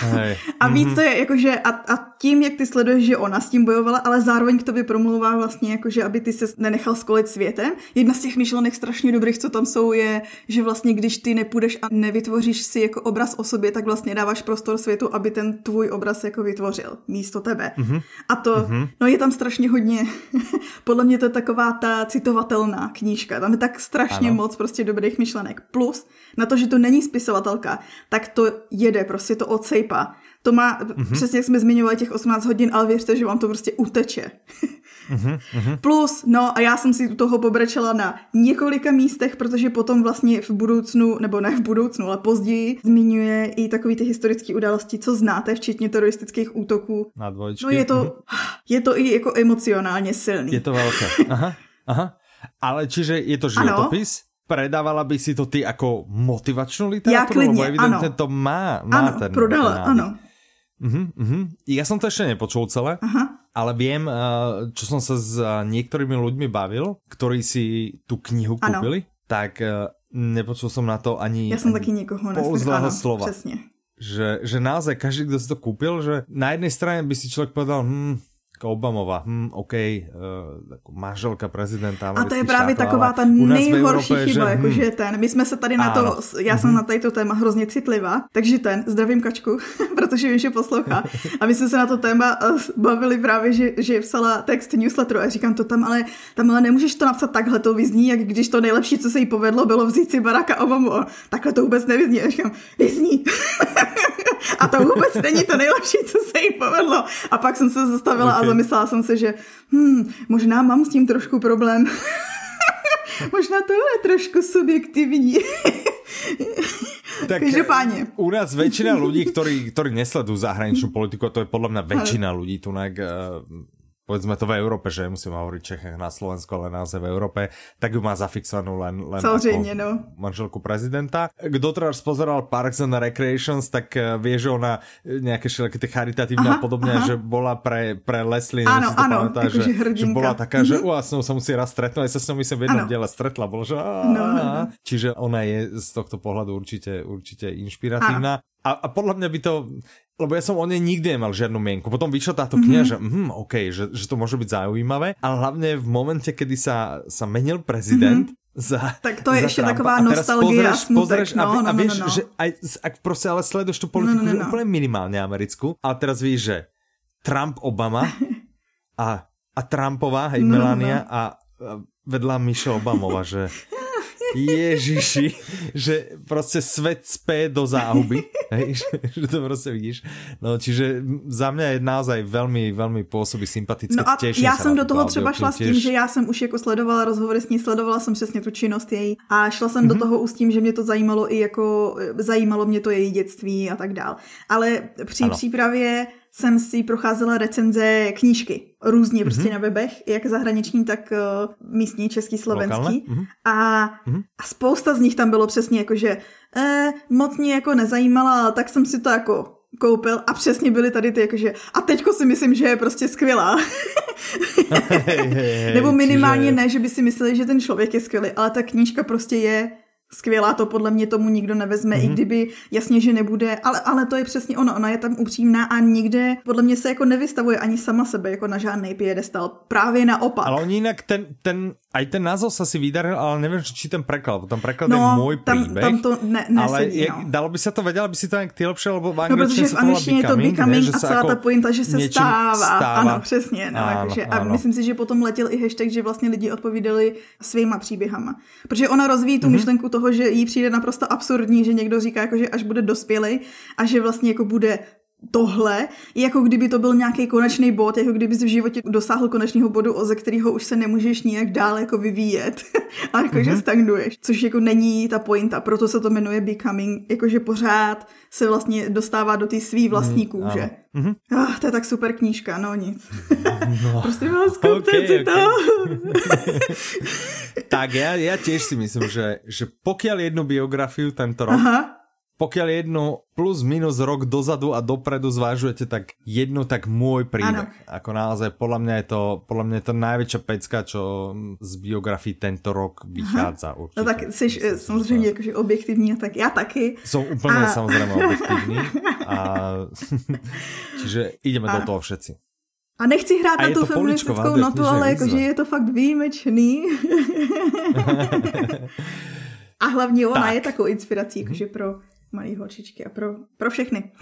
Hej. a víc mm-hmm. to je jakože, a, a tím, jak ty sleduješ, že ona s tím bojovala, ale zároveň k tobě promluvá vlastně jakože, aby ty se nenechal skolit světem. Jedna z těch myšlenek strašně dobrých, co tam jsou, je, že vlastně když ty nepůjdeš a nevytvoříš si jako obraz o sobě, tak vlastně dáváš prostor světu, aby ten tvůj obraz jako vytvořil místo tebe. Mm-hmm. A to, mm-hmm. no je tam strašně hodně, podle mě to je taková ta citovatelná knížka, tam je tak strašně ano. moc prostě dobrých myšlenek. Plus na to, že to není spisovatelka, tak to jede, prostě to odsejpá Filipa. To má, mm-hmm. přesně jak jsme zmiňovali těch 18 hodin, ale věřte, že vám to prostě uteče. mm-hmm. Plus, no a já jsem si toho pobrečela na několika místech, protože potom vlastně v budoucnu, nebo ne v budoucnu, ale později zmiňuje i takový ty historické události, co znáte, včetně teroristických útoků. Na dvojčky. No je to, je to i jako emocionálně silný. Je to velké. Aha, aha. Ale čiže je to životopis? Ano? Predávala by si to ty jako motivačnou literaturu? Já klidně, evidentně ano. to má, má ano, ten prodala, ten ano. Uh-huh, uh-huh. Ja som to ešte nepočul celé, Aha. ale viem, uh, čo som sa s uh, niektorými ľuďmi bavil, ktorí si tú knihu Ano. kúpili, tak uh, nepočul som na to ani, Já jsem ani taky někoho pol neslyšela. zlého Ano, slova. Přesně. Že, že naozaj každý, kto si to kúpil, že na jednej strane by si človek povedal, hm, ako Obamová, hm, OK, uh, manželka prezidenta A to je právě štátov, taková ta nejhorší Európe, chyba, že, jakože hm, ten. My jsme se tady na to, Ano. já jsem na tato téma hrozně citlivá, takže ten, zdravím Kačku, protože vím, že poslouchá. A my jsme se na to téma eh, bavili právě, že, že psala text newsletteru a říkám to tam, ale tam ale nemůžeš to napsat takhle, to vyzní, jak když to nejlepší, co se jí povedlo, bylo vzít si Baracka Obamu. A Takhle to vůbec nevyzní. A říkám, vyzní. A to vůbec není to nejlepší, co se jí povedlo. A pak jsem se zastavila Ok. a zamyslela jsem se, že hm, možná mám s tím trošku problém. možná to je trošku subjektivní. Tak Každopádně. u nás väčšina ľudí, ktorí, ktorí nesledujú zahraničnú politiku, a to je podľa mňa väčšina ľudí tu na, povedzme to v Európe, že nemusím hovoriť Čechách na Slovensku, ale naozaj v Európe, tak ju má zafixovanú len, len Samozřejmě, no. manželku prezidenta. Kto teraz pozeral Parks and Recreations, tak eh, vie, že ona eh, nejaké všelijaké tie charitatívne a podobne, aha. že bola pre, pre Leslie, neviem, si to áno, pamätáš, akože že, že bola taká, že u s ňou sa musí raz stretnúť, aj sa s ňou myslím v jednom Áno. diele stretla, bolo, že No, no, no. Čiže ona je z tohto pohľadu určite, určite inšpiratívna. A, a podľa mňa by to, lebo ja som o nej nikdy nemal žiadnu mienku. Potom vyšla táto Mhm. kniha, mm-hmm. že mm, OK, že, že to môže byť zaujímavé, ale hlavne v momente, kedy sa, sa menil prezident, Za, Mhm. Tak to je za ještě Trumpa. taková a nostalgie a smutek, a, no, vi- a no, no, vieš, no, no. že aj, ak proste ale sleduješ tú politiku, No, no, no, no. úplne minimálne americkú, ale teraz víš, že Trump, Obama a, a Trumpová, hej, No, no, Melania a, a vedľa Michelle Obamova, že Ježiši, že proste svet spé do záhuby, hej, že, že to proste vidíš. No, čiže za mňa je naozaj veľmi, veľmi pôsobí sympaticky. No a Těším já se jsem do toho třeba šla s tím, že já jsem už jako sledovala rozhovory s ní, sledovala jsem přesně tu činnost její a šla jsem Mhm. do toho už s tím, že mě to zajímalo i jako, zajímalo mě to její dětství a tak dál. Ale při Ano. přípravě jsem si procházela recenze knížky. Různě Mhm. prostě na webech, jak zahraniční, tak uh, místní, český, slovenský. Mhm. A, a spousta z nich tam bylo přesně jako, že eh, moc mě jako nezajímala, ale tak jsem si to jako koupil a přesně byly tady ty jakože a teďko si myslím, že je prostě skvělá. Nebo minimálně ne, že by si mysleli, že ten člověk je skvělý, ale ta knížka prostě je skvělá, to podle mě tomu nikdo nevezme, mm-hmm. i kdyby jasně, že nebude, ale, ale to je přesně ono, ona je tam upřímná a nikde podle mě se jako nevystavuje ani sama sebe jako na žádný piedestal, právě naopak. Ale oni inak ten, ten, aj ten názov sa si vydaril, ale neviem, či ten preklad, tam preklad je no, môj tam, príbeh. tam to ne, ale nesedí, je, no. dalo by sa to, vedela by si to nejak ty lepšie, lebo v No, angličtine protože v to volá angličtině je to becoming že a celá ta pointa, že se stává. stáva. Ano, přesně. No, Áno, jakože, a áno. myslím si, že potom letěl i hashtag, že vlastně lidi odpovídali svýma příběhama. Protože ona rozvíjí tu Mhm. myšlenku toho, že jí přijde naprosto absurdní, že někdo říká, jako, že až bude dospělý a že vlastně jako bude tohle, jako kdyby to byl nějaký konečný bod, jako kdyby jsi v životě dosáhl konečného bodu, ze kterého už se nemůžeš nijak dál jako vyvíjet a Mhm. mm-hmm. stagnuješ, což jako není ta pointa, proto se to jmenuje Becoming, jakože pořád se vlastně dostává do té svý vlastní Mhm, kůže. áno. Mhm. Ah, to je tak super knížka, no nic. No. Prostě vás kupte Okay, si to. Tak ja, ja tiež si myslím, že, že pokiaľ jednu biografiu tento rok, Aha, pokiaľ jednu plus minus rok dozadu a dopredu zvážujete, tak jednu, tak môj príbeh. Ako naozaj, podľa mňa je to, podľa mňa je to najväčšia pecka, čo z biografií tento rok vychádza. Určite. no tak jsi eh, samozřejmě jakože objektivní a tak já taky. Som úplne A- samozrejme objektívny. A... Čiže ideme do A- toho všetci. A nechci hrát A na tu feministickou notu, ale jakože je to fakt výjimečný. a hlavně ona Tak. je takovou inspirací jakože pro malý holčičky a pro, pro všechny.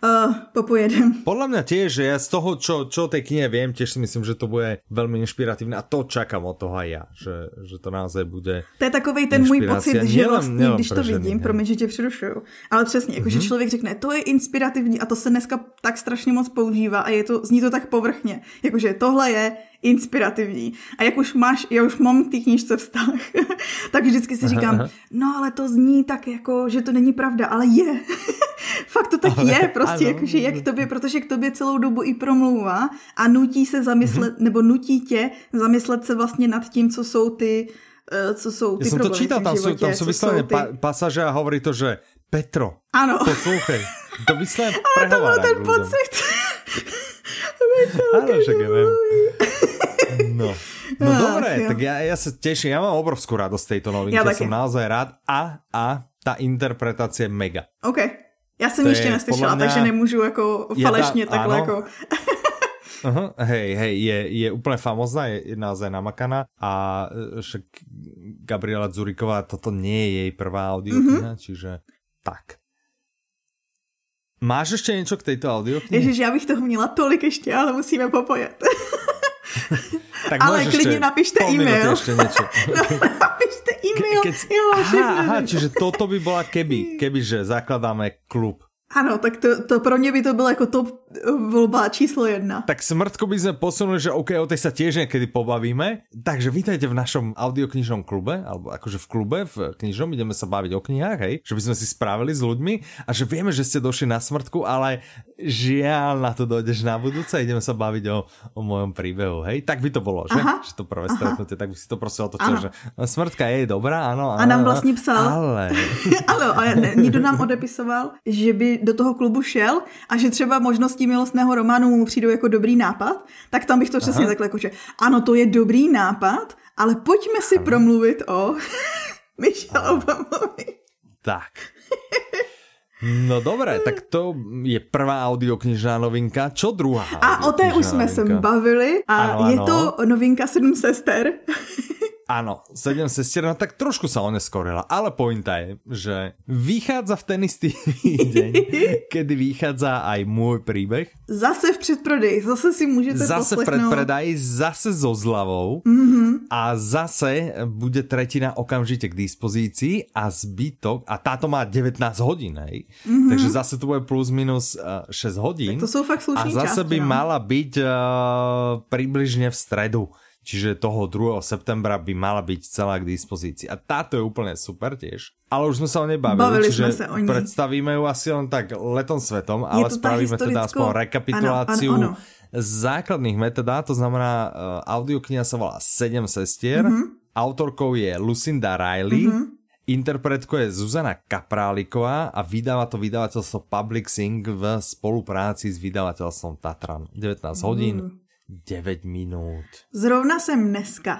Uh, popojedem. Podľa mňa tiež, že ja z toho, čo, čo o tej knihe viem, tiež si myslím, že to bude veľmi inšpiratívne a to čakám od toho aj ja, že, že to naozaj bude To je takový ten můj pocit, že vlastně, když to vidím, promiň, že tě přerušuju, ale přesně, jako, mm-hmm. že člověk řekne, to je inspirativní a to se dneska tak strašně moc používá a je to, zní to tak povrchně, jakože tohle je inspirativní. A jak už máš, já už mám v té knížce vztah, tak vždycky si říkám, no ale to zní tak jako, že to není pravda, ale je. Fakt to tak ale, je, prostě, ano. jakože jak k tobě, protože k tobě celou dobu i promlouvá a nutí se zamyslet, mm-hmm. nebo nutí tě zamyslet se vlastně nad tím, co jsou ty, eh, co jsou ty Já jsem to čítal, tam jsou, tam jsou vyslovené ty... pa, pasaže a hovorí to, že Petro, ano. poslouchej, to vyslovené Ale to byl ten pocit. Áno, však ja viem. No. No Ach, dobre, jo. tak ja, ja sa teším, ja mám obrovskú radosť tejto novinky, ja som naozaj rád a, a tá interpretácia je mega. OK, já jsem to ještě neslyšela, mňa... takže nemůžu jako falešně ja, takhle jako... Uh-huh, hej, hej, je, je úplne famozná, je, naozaj namakaná a e, však Gabriela Zuriková, toto nie je jej prvá audio, mm-hmm. čiže tak. Máš ještě něco k této audio? Ježiš, já bych toho měla tolik ještě, ale musíme popojet. tak ale klidně napište e-mail. Ještě něco. no, napište e-mail. Ke, keď... aha, aha, čiže toto by byla keby, kebyže zakladáme klub. Ano, tak to, to pro mě by to bylo jako top volba číslo jedna. Tak smrtko by sme posunuli, že OK, o tej sa tiež niekedy pobavíme. Takže vítajte v našom audioknižnom klube, alebo akože v klube, v knižnom, ideme sa baviť o knihách, hej, že by sme si spravili s ľuďmi a že vieme, že ste došli na smrtku, ale žiaľ na to dojdeš na budúce, ideme sa baviť o, o mojom príbehu, hej. Tak by to bolo, že? Aha, že to prvé stretnutie, tak by si to proste otočil, že smrtka je dobrá, áno. A nám vlastně psal. Ale. ale, ale ne, nám odepisoval, že by do toho klubu šel a že třeba možností milostného románu mu přijdou jako dobrý nápad, tak tam bych to přesně Aha. takhle jako, že ano, to je dobrý nápad, ale pojďme si ano. promluvit o Michelle Obamovi. Tak. No dobré, tak to je prvá audioknižná novinka. Čo druhá? A o té už jsme se bavili a ano, ano. je to novinka Sedm sester. Áno, sedem sestier, no tak trošku sa oneskorila, ale pointa je, že vychádza v ten istý deň, kedy vychádza aj môj príbeh. Zase v předprodeji, zase si můžete Zase v predpredaji, zase so zľavou mm-hmm. a zase bude tretina okamžite k dispozícii a zbytok, a táto má 19 hodín, hej? Mm-hmm. takže zase to bude plus minus uh, eh, 6 hodín. Tak to sú fakt A zase části, by no? mala byť uh, približne v stredu. Čiže toho 2. septembra by mala byť celá k dispozícii. A táto je úplne super tiež. Ale už sme sa o nej bavili, bavili čiže sa o nej. predstavíme ju asi len tak letom svetom, ale spravíme historicko... teda aspoň rekapituláciu ano, ano, ano. základných metodát, to znamená uh, audiokniha sa volá Sedem sestier, mm-hmm. autorkou je Lucinda Riley, mm-hmm. Interpretko je Zuzana Kapráliková a vydáva to vydavateľstvo Public Sing v spolupráci s vydavateľstvom Tatran. 19 hodín, mm. 9 minut. Zrovna jsem dneska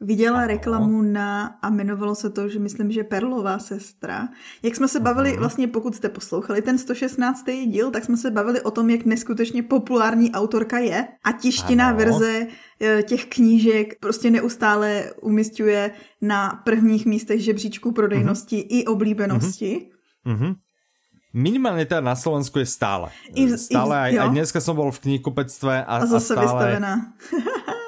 viděla ano. reklamu na, a jmenovalo se to, že myslím, že Perlová sestra. Jak jsme se bavili, uh-huh. vlastně pokud jste poslouchali ten 116. díl, tak jsme se bavili o tom, jak neskutečně populární autorka je a tištěná ano. verze e, těch knížek prostě neustále umistuje na prvních místech žebříčku prodejnosti uh-huh. i oblíbenosti. Uh-huh. Minimálne teda na Slovensku je stále. I, stále i, aj, aj dneska som bol v knihkupectve a, a, zase a stále... vystavená.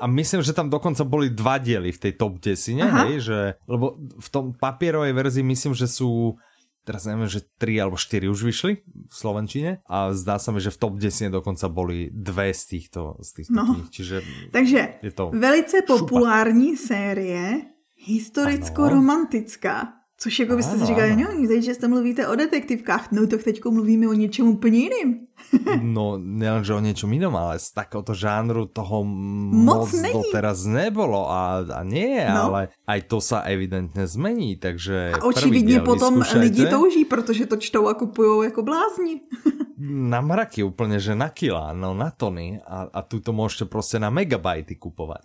a myslím, že tam dokonca boli dva diely v tej top 10, hej, že, lebo v tom papierovej verzii myslím, že sú teraz neviem, že 3 alebo 4 už vyšli v Slovenčine a zdá sa mi, že v top 10 dokonca boli dve z týchto, z týchto no. knih, čiže Takže je to velice populární série, historicko-romantická. Což jako byste si říkali, no, že jste mluvíte o detektivkách, no tak teď mluvíme o něčem úplně jiným. no, nelenže o něčem jiném, ale z takéhoto žánru toho moc, moc teraz nebolo a, a nie, no. ale aj to sa evidentně zmení, takže A očividně potom vyskúšajte. lidi touží, protože to čtou a kupují jako blázni. na mraky úplně, že na kila, no na tony a, a tu to můžete prostě na megabajty kupovat.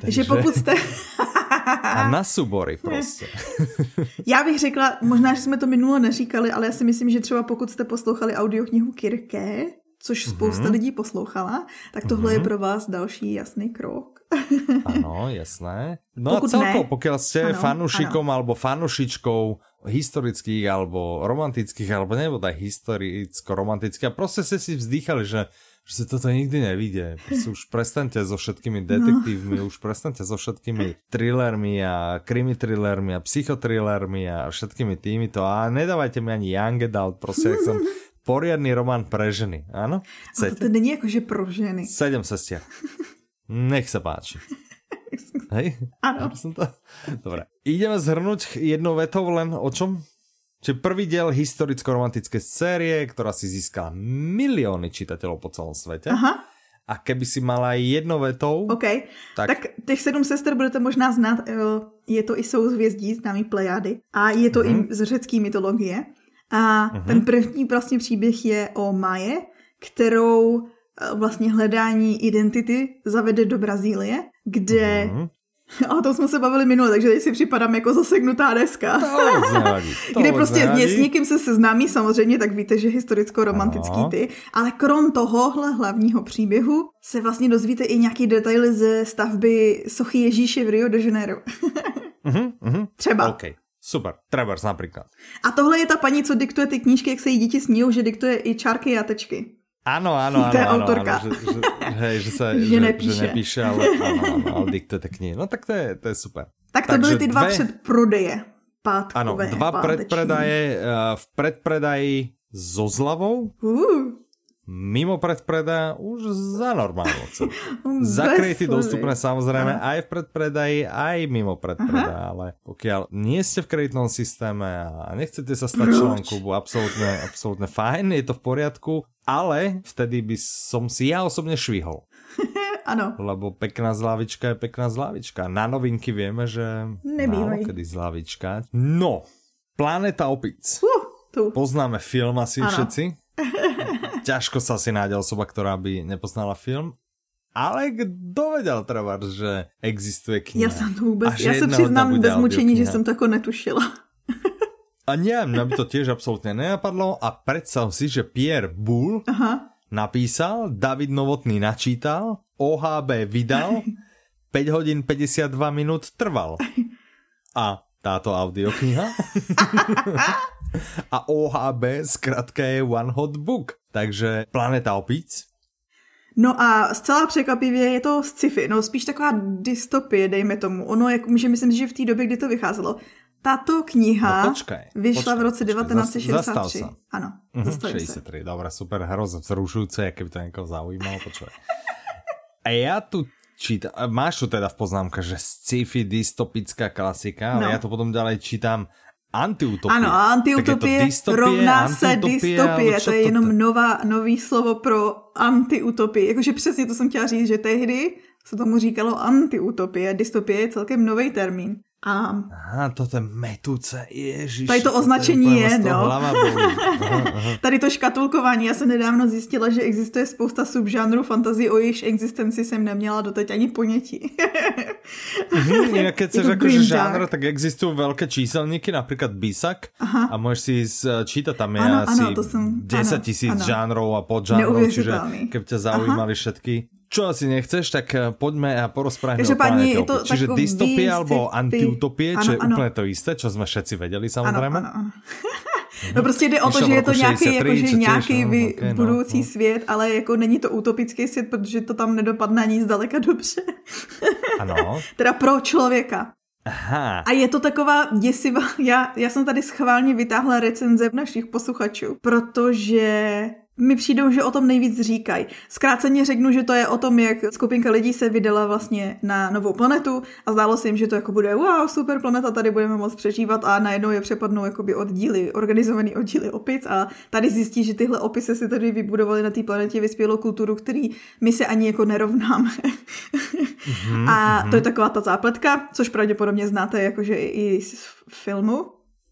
Takže... Že pokud jste... A na subory prostě. já bych řekla, možná, že jsme to minulo neříkali, ale já si myslím, že třeba pokud jste poslouchali audioknihu Kirke, což spousta mm-hmm. lidí poslouchala, tak tohle mm-hmm. je mhm. pro vás další jasný krok. ano, jasné. No pokud a celko, ne, pokud jste ano, fanušikom ano. alebo fanušičkou historických, alebo romantických, alebo nebo tak historicko-romantických a prostě ste si vzdýchali, že že se toto nikdy nevidie. Prostě už prestaňte so všetkými detektívmi, no. už prestaňte so všetkými thrillermi a krimi thrillermi a psychothrillermi a všetkými týmito a nedávajte mi ani young adult, prostě jak som poriadný román pre ženy, áno? Chcete? A to není jako, že pro ženy. Sedem sestier. Nech sa páči. Hej? Áno. To... Dobre. Ideme zhrnúť jednou vetou len o čom? Čiže prvý diel historicko-romantické série, ktorá si získala milióny čitateľov po celom svete. Aha. A keby si mala jednou vetou... OK, tak... tak těch sedm sester budete možná znát, je to i souzvězdí, známý Plejády. A je to mm-hmm. i z řecké mytologie. A mm-hmm. ten první vlastně příběh je o Maje, kterou eh, vlastně hledání identity zavede do Brazílie, kde mm-hmm. A to jsme se bavili minule, takže teď si připadám jako zasegnutá deska. To to Kde prostě znamení. s někým se seznámí samozřejmě, tak víte, že historicko-romantický ty, ale krom tohohle hlavního příběhu se vlastně dozvíte i nějaký detaily ze stavby sochy Ježíše v Rio de Janeiro. uh-huh, uh-huh. Třeba. Okay. Super, Travers například. A tohle je ta paní, co diktuje ty knížky, jak se jí děti sníjou, že diktuje i čárky a tečky. Áno, áno, áno. To je áno, autorka. Áno, že, že, hej, že, sa, že, že, nepíše. že nepíše, ale, áno, áno, ale diktuje knihy. No tak to je, to je super. Tak to Takže byly ty dva dve... předprodeje. Pátkové, Áno, dva páteční. predpredaje uh, v predpredaji so zľavou. Uh. Mimo predpredaja už za normálnu cenu. za kredity dostupné samozrejme aj v predpredaji, aj mimo predpredaja, ale pokiaľ nie ste v kreditnom systéme a nechcete sa stať členom klubu, absolútne, absolútne fajn, je to v poriadku, ale vtedy by som si ja osobne švihol. ano. Lebo pekná zlávička je pekná zlávička. Na novinky vieme, že Nebývaj. málo kedy zlávička. No, Planeta opic. Uh, tu. Poznáme film asi ano. všetci. ťažko sa si nájde osoba, ktorá by nepoznala film. Ale kdo vedel třeba, že existuje kniha? Já jsem to vůbec, já se přiznám bez mučení, že jsem to jako netušila. A nie, mňa by to tiež absolútne nenapadlo a predstav si, že Pierre Boulle Aha. napísal, David Novotný načítal, OHB vydal, 5 hodín 52 minút trval. A táto audiokniha a OHB zkrátka je One Hot Book. Takže Planeta opíc. No a zcela překvapivě je to sci-fi, no spíš taková dystopie, dejme tomu. Ono, jak, že myslím že v té době, kdy to vycházelo, tato kniha no, počkej, vyšla počkej, v roce 1963. Zastal Ano, uh 63, dobré, super, hrozně vzrušujúce, jak by to někoho zaujímalo, počkej. A já tu čítam, máš tu teda v poznámka, že sci-fi dystopická klasika, ale no. já to potom ďalej čítam antiutopie. Ano, a antiutopie dystopie, rovná se dystopie, to je jenom to... nová, nový slovo pro antiutopii. Jakože přesně to jsem chtěla říct, že tehdy se tomu říkalo antiutopie, dystopie je celkem nový termín. A... Aha, to je metuce, ježiš. Tady to označení je, no. Tady to škatulkování, já jsem nedávno zjistila, že existuje spousta subžánrů fantasy, o jejichž existenci jsem neměla doteď ani ponětí. jinak keď chceš akože žánr, tak existují velké číselníky, například Bisak Aha. a můžeš si čítat, tam je ano, asi ano, to jsem, 10 tisíc žánrov a podžánrov, čiže keby tě zaujímali všetky, čo asi nechceš, tak eh, poďme a porozprávame o planete to Čiže dystopie alebo antiutopie, čo je úplne to isté, čo sme všetci vedeli samozrejme. Ano, ano, ano. No prostě jde o to, že je to nějaký, jako, že nějaký vy, okay, no, budoucí no. svět, ale jako není to utopický svět, protože to tam nedopadne ani zdaleka dobře. Ano. teda pro člověka. Aha. A je to taková děsivá, já, já jsem tady schválně vytáhla recenze našich posluchačů, protože mi přijdou, že o tom nejvíc říkají. Zkráceně řeknu, že to je o tom, jak skupinka lidí se vydala vlastně na novou planetu a zdálo se jim, že to jako bude wow, super planeta, tady budeme moc přežívat a najednou je přepadnou jakoby oddíly, organizovaný oddíly opic a tady zjistí, že tyhle opisy si tady vybudovali na té planetě vyspělou kulturu, který my se ani jako nerovnáme. mm-hmm, a to je taková ta zápletka, což pravděpodobně znáte jakože i z filmu.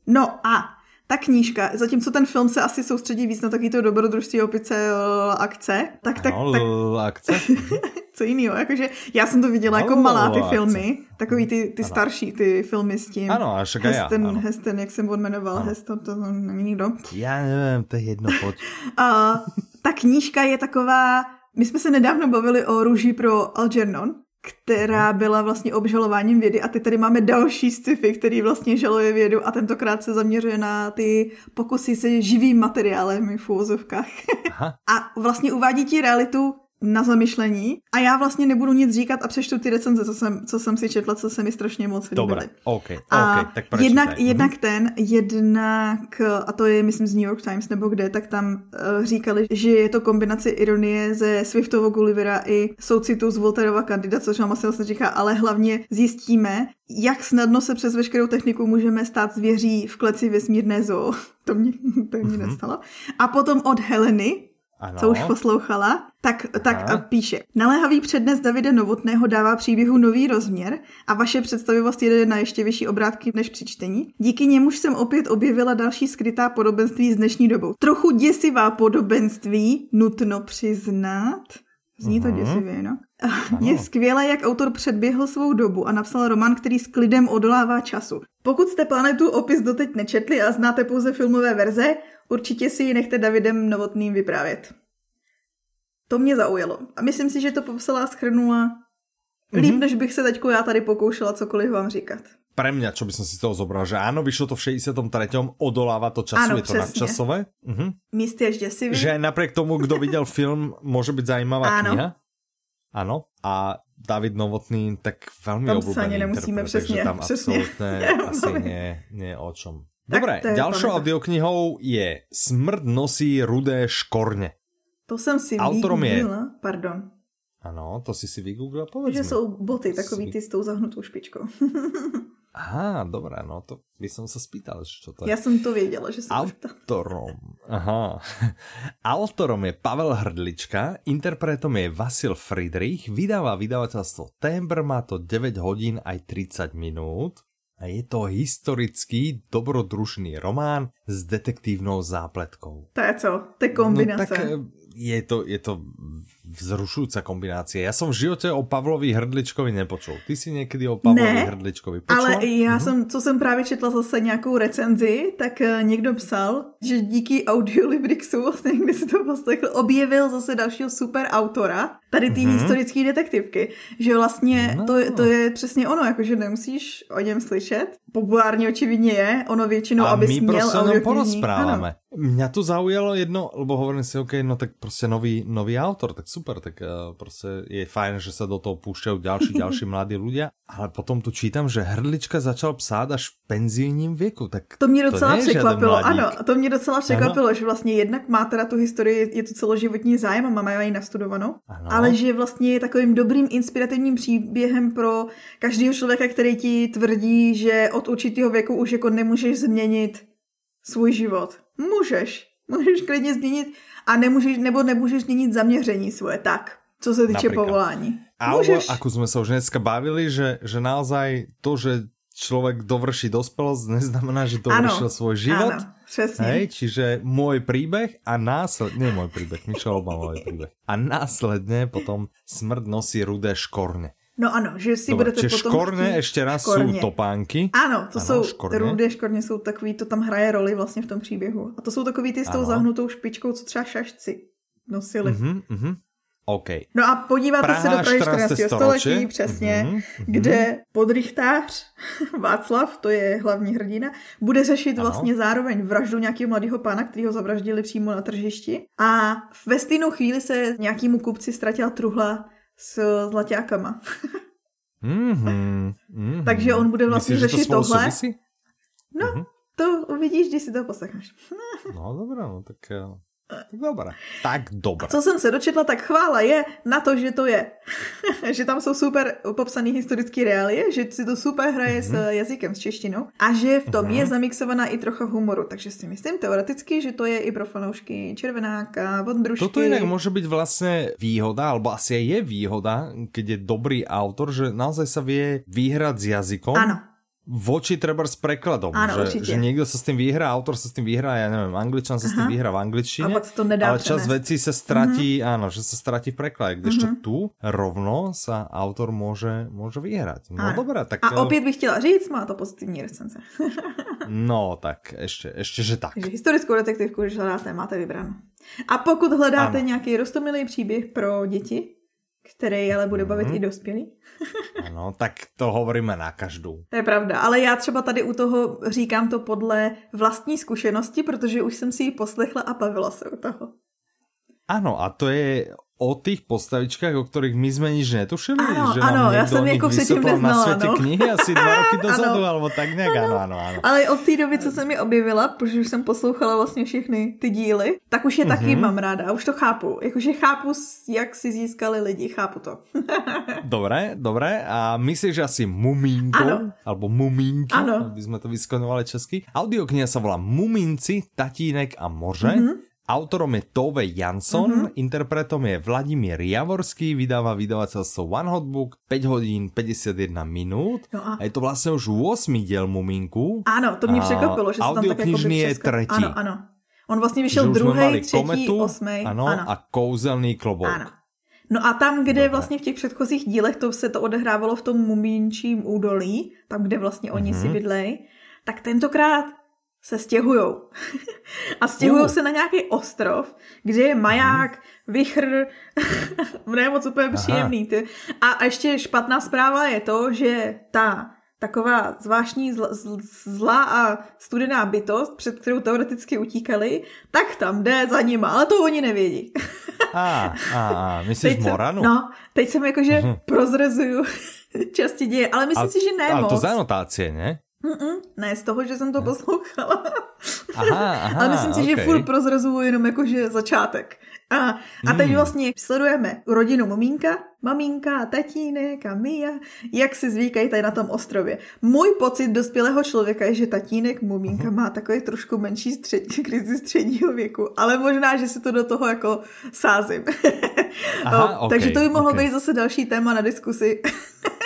No a ta knížka, zatímco ten film se asi soustředí víc na taky to dobrodružství opice akce, tak tak... No, tak akce? co jiného, jakože já jsem to viděla jako malá ty filmy, takový ty, ty starší ty filmy s tím. Ano, až Heston, já, ano. Heston, jak jsem odmenoval, Heston, to není nikdo. Já nevím, to je jedno, pojď. A ta knížka je taková, my jsme se nedávno bavili o růži pro Algernon, která byla vlastně obžalováním vědy. A teď tady máme další sci-fi, který vlastně žaluje vědu a tentokrát se zaměřuje na ty pokusy se živým materiálem v úvozovkách. a vlastně uvádí ti realitu na zamyšlení a já vlastně nebudu nic říkat a přečtu ty recenze, co jsem, co jsem si četla, co se mi strašně moc líbily. Dobre, okay, a okay, tak jednak, mm-hmm. jednak ten, jednak, a to je myslím z New York Times nebo kde, tak tam uh, říkali, že je to kombinace ironie ze Swiftovo Gullivera i soucitu z Volterova kandida, což nám asi vlastně říká, ale hlavně zjistíme, jak snadno se přes veškerou techniku můžeme stát zvěří v kleci vesmírné zoo. To mě, to mě mm-hmm. nestalo. A potom od Heleny, ano. co už poslouchala, tak, tak píše. Naléhavý přednes Davide Novotného dává příběhu nový rozměr a vaše představivost jede na ještě vyšší obrátky než při čtení. Díky němuž jsem opět objevila další skrytá podobenství z dnešní dobou. Trochu děsivá podobenství, nutno přiznat. Zní to mhm. děsivě, no? Je skvělé, jak autor předběhl svou dobu a napsal román, který s klidem odolává času. Pokud jste planetu opis doteď nečetli a znáte pouze filmové verze, určitě si ji nechte Davidem Novotným vyprávět. To mě zaujalo. A myslím si, že to popsala a schrnula líp, mm-hmm. než bych se teďko já tady pokoušela cokoliv vám říkat. Pre mňa, čo by som si z toho zobral, že áno, vyšlo to v 63. odoláva to času, áno, je to nadčasové. Uh-huh. Místy až děsivý. Že napriek tomu, kdo viděl film, môže byť zajímavá áno. kniha. Áno. A David Novotný, tak veľmi tam obľúbený sa nemusíme přesně, tam přesně. absolútne asi nie, nie o čom. Dobre, ďalšou audioknihou je Smrt nosí rudé škorne. To jsem si Autorom je... pardon. Ano, to si si vygooglil, povedz Že jsou boty, takový ty s tou zahnutou špičkou. Aha, dobré, no to by som sa spýtal, čo to je. Ja som to věděla, že som Autorom, aha. Autorom je Pavel Hrdlička, interpretom je Vasil Friedrich, vydáva vydavateľstvo Temper, má to 9 hodín aj 30 minút. A je to historický dobrodružný román s detektívnou zápletkou. To je co? To je kombinace. No, tak eh, je to, je to vzrušujúca kombinácia. Ja som v živote o Pavlovi Hrdličkovi nepočul. Ty si někdy o Pavlovi ne, Hrdličkovi počula? ale já uh-huh. jsem, co jsem právě četla zase nějakou recenzi, tak eh, někdo psal, že díky Audiolibrixu, vlastně někdy si to poslechl, objevil zase dalšího super autora, tady ty uh-huh. historické detektivky. Že vlastně no. to, to je přesně ono, jakože nemusíš o něm slyšet. Populárně očividně je, ono většinou, aby my měl prostě porozpráváme. Mňa tu zaujalo jedno, lebo hovorím si, OK, no tak prostě nový, nový autor, tak super, tak uh, prostě je fajn, že se do toho púšťajú ďalší, ďalší mladí ľudia, ale potom tu čítam, že Hrdlička začal psát až v penzijním věku, tak To mě docela to překvapilo, ano, to mě docela překvapilo, ano. že vlastně jednak má teda tu historii, je to celoživotní zájem a má ji nastudovanou, ano. ale že vlastně je takovým dobrým inspirativním příběhem pro každého člověka, který ti tvrdí, že od určitého věku už jako nemůžeš změnit svůj život. Můžeš, můžeš klidně změnit a nemůžeš, nebo nemůžeš změnit zaměření svoje tak, co se týče Napríklad. povolání. Alebo, ako sme sa už dneska bavili, že, že naozaj to, že človek dovrší dospelosť, neznamená, že dovršil ano, svoj život. Ano, přesně. Hej, čiže môj príbeh a následne, nie môj príbeh, Michel Obamový príbeh. A následne potom smrt nosí rudé škorne. No ano, že si Dobre, budete potom škorne chtít... ještě raz škorně. jsou topánky. Ano, to ano, jsou škorně. rudé škorně, jsou takový, to tam hraje roli vlastně v tom příběhu. A to jsou takový ty s tou ano. zahnutou špičkou, co třeba šašci nosili. Uh-huh, uh-huh. OK. No a podíváte Praha, se do Prahy 14. století, přesně, uh-huh, uh-huh. kde podrychtář Václav, to je hlavní hrdina, bude řešit ano. vlastně zároveň vraždu nějakého mladého pána, který ho zavraždili přímo na tržišti. A ve stejnou chvíli se nějakému kupci ztratila truhla s zlaťákama. mm-hmm, mm-hmm. Takže on bude vlastně Myslíš, řešit to tohle. Souvisí? No, mm-hmm. to uvidíš, když si to poslechneš. no dobré, no tak tak dobré. Tak dobré. Co jsem se dočetla, tak chvála je na to, že to je. že tam jsou super popsané historické reálie, že si to super hraje mm-hmm. s mhm. jazykem, s češtinou a že v tom mm-hmm. je zamixovaná i trocha humoru. Takže si myslím teoreticky, že to je i pro fanoušky Červenáka, Vondrušky. Toto jinak může být vlastně výhoda, alebo asi je výhoda, keď je dobrý autor, že naozaj sa vie vyhrať s jazykom. Ano voči treba s prekladom. Áno, že, určite. že niekto sa s tým vyhrá, autor sa s tým vyhrá, ja neviem, angličan sa Aha. s tým vyhrá v angličtine, to nedá ale čas vecí sa stratí, mm-hmm. áno, že sa stratí v preklade, kdežto mm-hmm. tu rovno sa autor môže, môže vyhrať. No dobré, tak... A opět bych chtěla říct, má to pozitivní recenze. no, tak ešte, ešte, že tak. Takže historickou detektivku, když hledáte, máte vybráno. A pokud hledáte ano. nějaký rostomilý příběh pro děti, který ale bude bavit mm. i dospělí. Ano, tak to hovoríme na každou. To je pravda, ale já třeba tady u toho říkám to podle vlastní zkušenosti, protože už jsem si ji poslechla a bavila se u toho. Ano, a to je o tých postavičkách, o ktorých my sme nič netušili? Ano, že ano, já jsem jako předtím neznala, na světě no. knihy asi dva roky dozadu, ano, alebo tak nějak, ano, ano, ano. Ale od té doby, co jsem mi objevila, protože už jsem poslouchala vlastně všechny ty díly, tak už je taky mm-hmm. mám ráda, už to chápu. Jakože chápu, jak si získali lidi, chápu to. dobré, dobré. A myslíš asi Mumínko, ano. alebo Mumínky, ano. aby jsme to vyskonovali česky. Audiokniha sa volá Mumínci, Tatínek a moře. Mm-hmm. Autorom je Tove Jansson, mm -hmm. interpretom je Vladimír Javorský, vydává vydavateľstvo One Hot Book, 5 hodín 51 minut. No a... a je to vlastně už 8. diel Muminku. Ano, to mě překvapilo, že se tam tak jako je třetí. Ano, ano. On vlastně vyšel druhý, třetí, osmý. Ano, ano, a kouzelný klobouk. Ano. No a tam, kde Dobre. vlastně v těch předchozích dílech to se to odehrávalo v tom mumínčím údolí, tam, kde vlastně oni mm -hmm. si mhm. bydlej, tak tentokrát se stěhujou. a stěhují uh. se na nějaký ostrov, kde je maják, vychr, ne moc úplně příjemný. Ty. A, a ještě špatná zpráva je to, že ta taková zvláštní zla, zlá a studená bytost, před kterou teoreticky utíkali, tak tam jde za nima, ale to oni nevědí. a, a, a myslíš teď Moranu? Jsem, no, teď jsem jakože uh-huh. prozrezuju části děje, ale myslím a, si, že ne ale moc. to za anotácie, ne? Mm-mm, ne, z toho, že jsem to poslouchala. Aha, aha, Ale myslím si, okay. že furt prozrazuju jenom jakože začátek. A, a teď mm. vlastně sledujeme rodinu mamínka, tatínek a Mia, jak si zvykají tady na tom ostrově. Můj pocit dospělého člověka je, že tatínek Momínka má takový trošku menší střed, krizi středního věku, ale možná, že si to do toho jako sázím. Aha, no, okay, takže to by mohlo okay. být zase další téma na diskusi.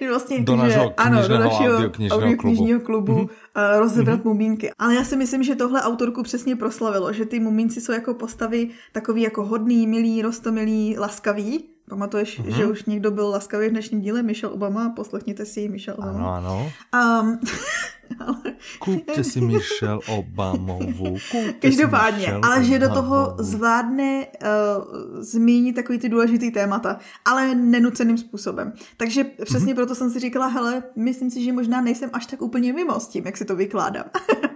že vlastně, do našeho že, ano, do našeho audioknižního klubu, klubu mm-hmm. uh, rozebrat mm-hmm. mumínky. Ale já si myslím, že tohle autorku přesně proslavilo, že ty mumínci jsou jako postavy takový jako hodný, milý, rostomilý, laskavý. Pamatuješ, mm-hmm. že už někdo byl laskavý v dnešním díle? Michelle Obama, poslechněte si Michelle Obama. Ano, ano. Um, ale... Kupte si Michelle Obamovu. Každopádně, ale že do toho zvládne uh, zmínit takový ty důležitý témata, ale nenuceným způsobem. Takže přesně mm-hmm. proto jsem si říkala, hele, myslím si, že možná nejsem až tak úplně mimo s tím, jak si to vykládám.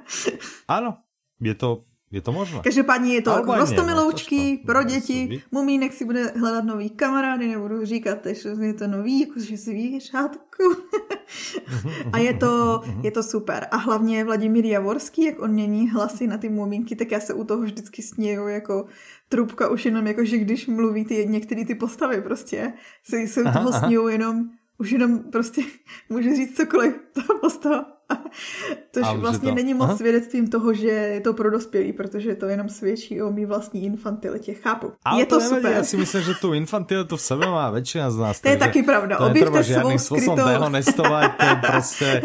ano, je to je to možné. Každopádně je to jako rostomiloučky no, pro děti. Mumínek si bude hledat nový kamarády, nebudu říkat, že je to nový, jako že si vířátku. a je to, je to super. A hlavně Vladimír Javorský, jak on mění hlasy na ty mumínky, tak já se u toho vždycky sněju jako trubka už jenom jako, že když mluví ty některé ty postavy prostě, se, se u toho sněju jenom už jenom prostě může říct cokoliv ta postava Tož vlastně to... není moc Aha. svědectvím toho, že je to pro dospělý, protože to jenom svědčí o mý vlastní infantilitě. Chápu. Ale je to, to super. Já si myslím, že tu infantilitu v sebe má většina z nás. To je taky pravda. To Objevte svou skrytou... dehonestovat, to prostě...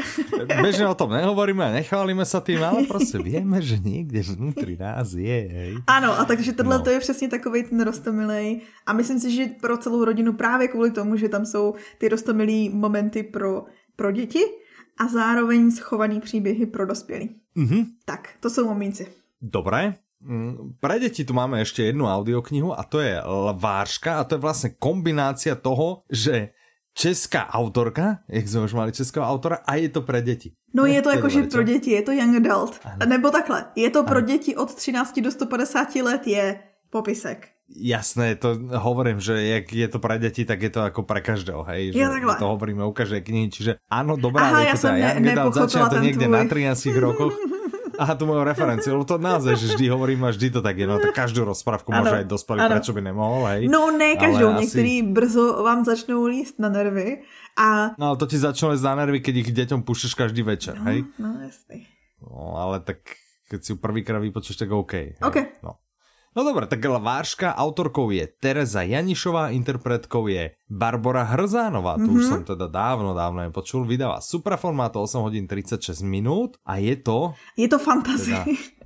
Bežně o tom nehovoríme, nechválíme se tím, ale prostě víme, že někde vnitř nás je. Hej. Ano, a takže tohle no. to je přesně takový ten rostomilej. A myslím si, že pro celou rodinu právě kvůli tomu, že tam jsou ty rostomilý momenty pro, pro děti, a zároveň schovaný příběhy pro dospělí. Mm-hmm. Tak, to jsou momínci. Dobré. Mm, pre deti tu máme ešte jednu audioknihu a to je Lvářka a to je vlastne kombinácia toho, že česká autorka, jak jsme už mali českého autora, a je to pre děti. No je to jako, že pro děti, je to young adult. Ano. Nebo takhle, je to pro ano. děti od 13 do 150 let je popisek. Jasné, to hovorím, že jak je to pre deti, tak je to ako pre každého, hej? Že, ja, to hovoríme u každej knihy, čiže áno, dobrá, Aha, ja to ja ne, začína to niekde tvoj. na 13 rokoch. Aha, tu moju referenciu, lebo to naozaj, že vždy hovorím a vždy to tak je, no tak každú rozprávku môže aj dospelý, prečo by nemohol, hej? No ne každou, ale asi... brzo vám začnou líst na nervy a... No ale to ti začalo na nervy, keď ich deťom púšťaš každý večer, no, hej? No jasný. No ale tak keď si ju prvýkrát vypočuješ, tak OK. Hej? OK. No. No dobré, tak Váška, autorkou je Tereza Janišová, interpretkou je Barbara Hrzánová, tu mm-hmm. už mhm. som teda dávno, dávno je počul, vydáva Suprafon, má to 8 hodin 36 minút a je to... Je to fantazie. Teda,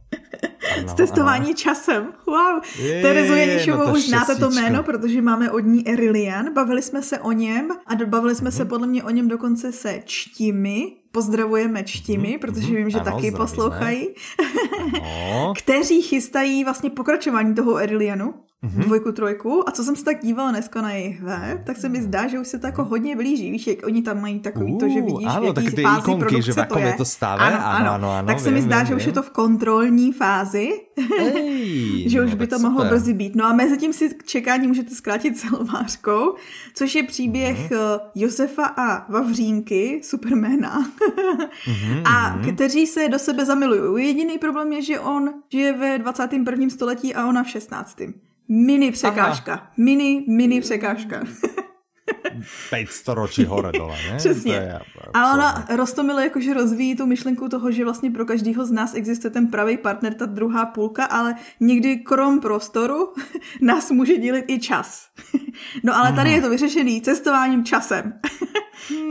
ano, testování ano. časem. Wow. Je, Terezu Janišovou no už znáte to jméno, protože máme od ní Erilian. Bavili jsme se o něm a bavili jsme mm-hmm. se podle mě o něm dokonce se čtimi. Pozdravujeme čtimi, mm-hmm. protože vím, že ano, taky poslouchají. kteří chystají vlastně pokračování toho Erilianu. Mm-hmm. dvojku, trojku a co jsem se tak dívala dneska na jejich web, tak se mi zdá, že už se to jako hodně blíží. Víš, jak oni tam mají takový uh, to, že vidíš, ano, v jaký tak fázi ikonky, produkce že to je. je to. Ano, ano, ano, ano tak se vím, mi zdá, vím, že už je to v kontrolní fázi, Ej, že už no, by to super. mohlo brzy být. No a mezi tím si čekání můžete zkrátit celovářkou, což je příběh mm-hmm. Josefa a Vavřínky, Supermana, mm-hmm, a mm-hmm. kteří se do sebe zamilují. Jediný problém je, že on žije ve 21. století a ona v 16. Mini překážka. Aha. Mini, mini překážka. 500 ročí hore dole, ne? Přesně. Je, a ona roztomile jakože rozvíjí tu myšlenku toho, že vlastně pro každého z nás existuje ten pravý partner, ta druhá půlka, ale někdy krom prostoru nás může dělit i čas. no ale tady je to vyřešený cestováním časem.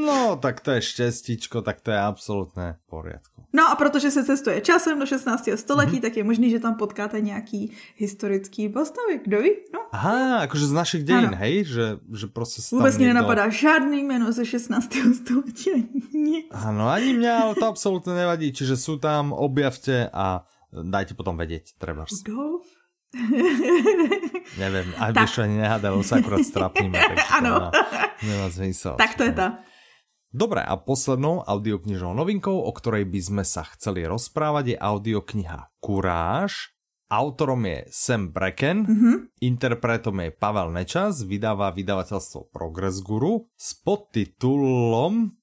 no, tak to je štěstíčko, tak to je absolutně v poriadku. No a protože se cestuje časem do 16. století, mm-hmm. tak je možný, že tam potkáte nějaký historický postavy. Kdo ví? No. Aha, jakože z našich dějin, ano. hej? Že, že prostě se Vůbec mě někdo... nenapadá žádný jméno ze 16. století. Nic. Ano, ani mě, ale to absolutně nevadí. Čiže jsou tam, objavte a dajte potom vědět, třeba. Rudolf? Nevím, a když ani nehádalo, se akorát strapníme. ano. Nemá, nemá zmysel. Tak to je ta. Dobre, a poslednou audioknižnou novinkou, o ktorej by sme sa chceli rozprávať, je audiokniha Kuráž. Autorom je Sam Brecken, mm-hmm. interpretom je Pavel Nečas, vydáva vydavateľstvo Progress Guru s podtitulom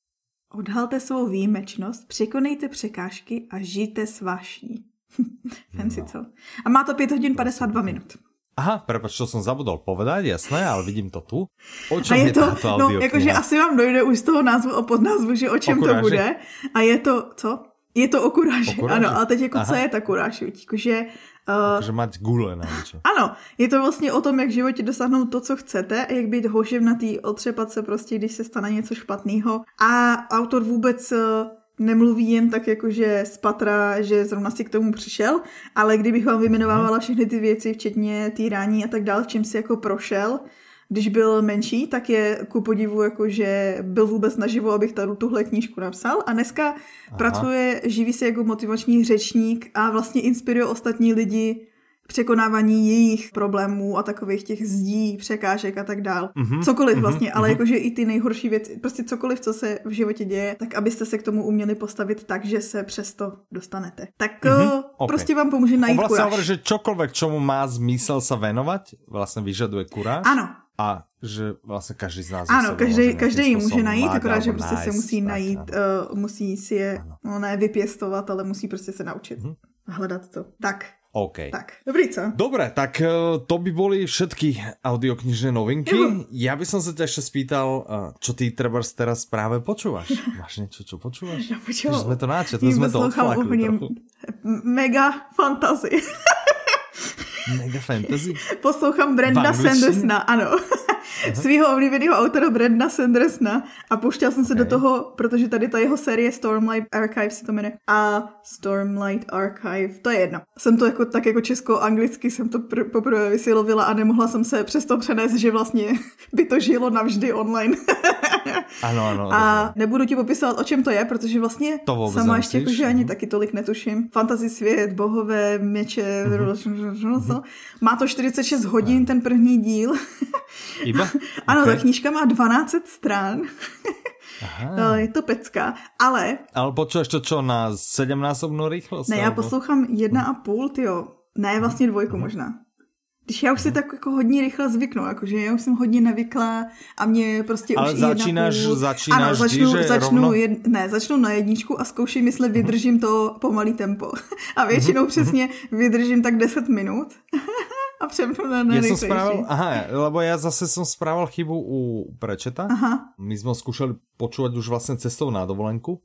Odhalte svou výjimečnost, překonejte překážky a žijte s vášní. Fancy no. co? A má to 5 hodin 52 minut. Aha, prepač, čo som zabudol povedať, jasné, ale vidím to tu. O čom a je, je to, táto no, jakože asi vám dojde už z toho názvu o podnázvu, že o čem o to bude. A je to, co? Je to o kuráži, o kuráži. ano, ale teď jako Aha. co je ta kuráž, jakože... Uh, že mať gule na niečo. Ano, je to vlastně o tom, jak v životě dosáhnout to, co chcete, jak být hoševnatý, otřepat se prostě, když se stane něco špatného. A autor vůbec nemluví jen tak jakože z patra, že zrovna si k tomu přišel, ale kdybych vám vymenovávala všechny ty věci, včetně týrání a tak dále, čím si jako prošel, když byl menší, tak je ku podivu, jakože byl vůbec naživo, abych tady tuhle knížku napsal. A dneska Aha. pracuje, živí se jako motivační řečník a vlastně inspiruje ostatní lidi překonávání jejich problémů a takových těch zdí, překážek a tak dál. Mm-hmm, cokoliv mm-hmm, vlastně, ale mm-hmm. jakože i ty nejhorší věci, prostě cokoliv, co se v životě děje, tak abyste se k tomu uměli postavit tak, že se přesto dostanete. Tak mm-hmm, okay. prostě vám pomůže najít vlastně kuráž. Hovorí, že čokoliv, čemu má zmysel se venovat, vlastně vyžaduje kuráž. Ano. A že vlastně každý z nás Ano, každý, každý ji může najít, akorát, že prostě se musí najít, uh, musí si je, no ne vypěstovat, ale musí prostě se naučit. Mm-hmm. Hledat to. Tak, OK. Tak, dobrý, co? Dobre, tak uh, to by boli všetky audioknižné novinky. Juhu. Ja by som sa ťa ešte spýtal, uh, čo ty trebárs teraz práve počúvaš? Máš niečo, čo počúvaš? Ja počúvam. Sme to načali, to sme to odflakli. Mega fantasy. Mega fantasy? Poslouchám Brenda Sandersna, ano. Svýho oblíbeného autora Brenda Sandersna a pouštěl jsem se okay. do toho, protože tady ta jeho série Stormlight Archive se to jmenuje. A Stormlight Archive, to je jedno. Jsem to jako tak jako česko-anglicky jsem to pr- poprvé vysilovila a nemohla jsem se přesto přenést, že vlastně by to žilo navždy online. ano, ano. A nebudu ti popisovat, o čem to je, protože vlastně to sama ještě jakože ani taky tolik netuším. Fantasy svět, bohové, meče, mm-hmm. Má to 46 hodin, ten první díl. Iba? ano, okay. ta knížka má 12 strán. Aha. No, je to pecka, ale... Ale počuješ to čo, na sedmnásobnou rychlost? Ne, já poslouchám jedna a půl, tyjo. Ne, vlastně dvojku možná. Když já už si tak jako hodně rychle zvyknu, jakože já už jsem hodně nevyklá a mě prostě Ale už začínáš, jedna půl... začínáš ano, začnu, že začnu rovno... jed... ne, začnu na jedničku a zkouším, jestli vydržím to pomalý tempo. A většinou přesně vydržím tak 10 minut a přepnu na ja som spravil, aha, lebo ja zase som spravil chybu u Prečeta. Aha. My sme skúšali počúvať už vlastne cestou na dovolenku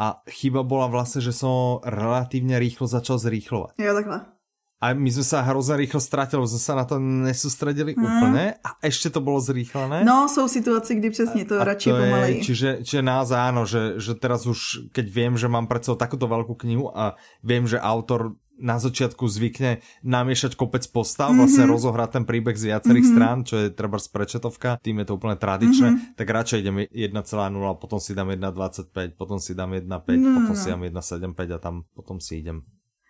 a chyba bola vlastne, že som relatívne rýchlo začal zrýchlovať. Jo, takhle. A my sme sa hrozně rýchlo ztratili, sme sa na to nesústredili mm. úplne a ešte to bolo zrýchlené. No, jsou situace, kdy přesně to a radši to pomaleji. čiže, čiže naozaj áno, že, že teraz už, keď viem, že mám pred sebou takúto veľkú knihu a viem, že autor na začiatku zvykne namiešať kopec postav, mm-hmm. vlastne rozohrať ten príbeh z viacerých mm-hmm. strán, čo je treba z prečetovka, tým je to úplne tradičné, mm-hmm. tak radšej idem 1,0, potom si dám 1,25, potom si dám 1,5, no, potom no. si dám 1,75 a tam potom si idem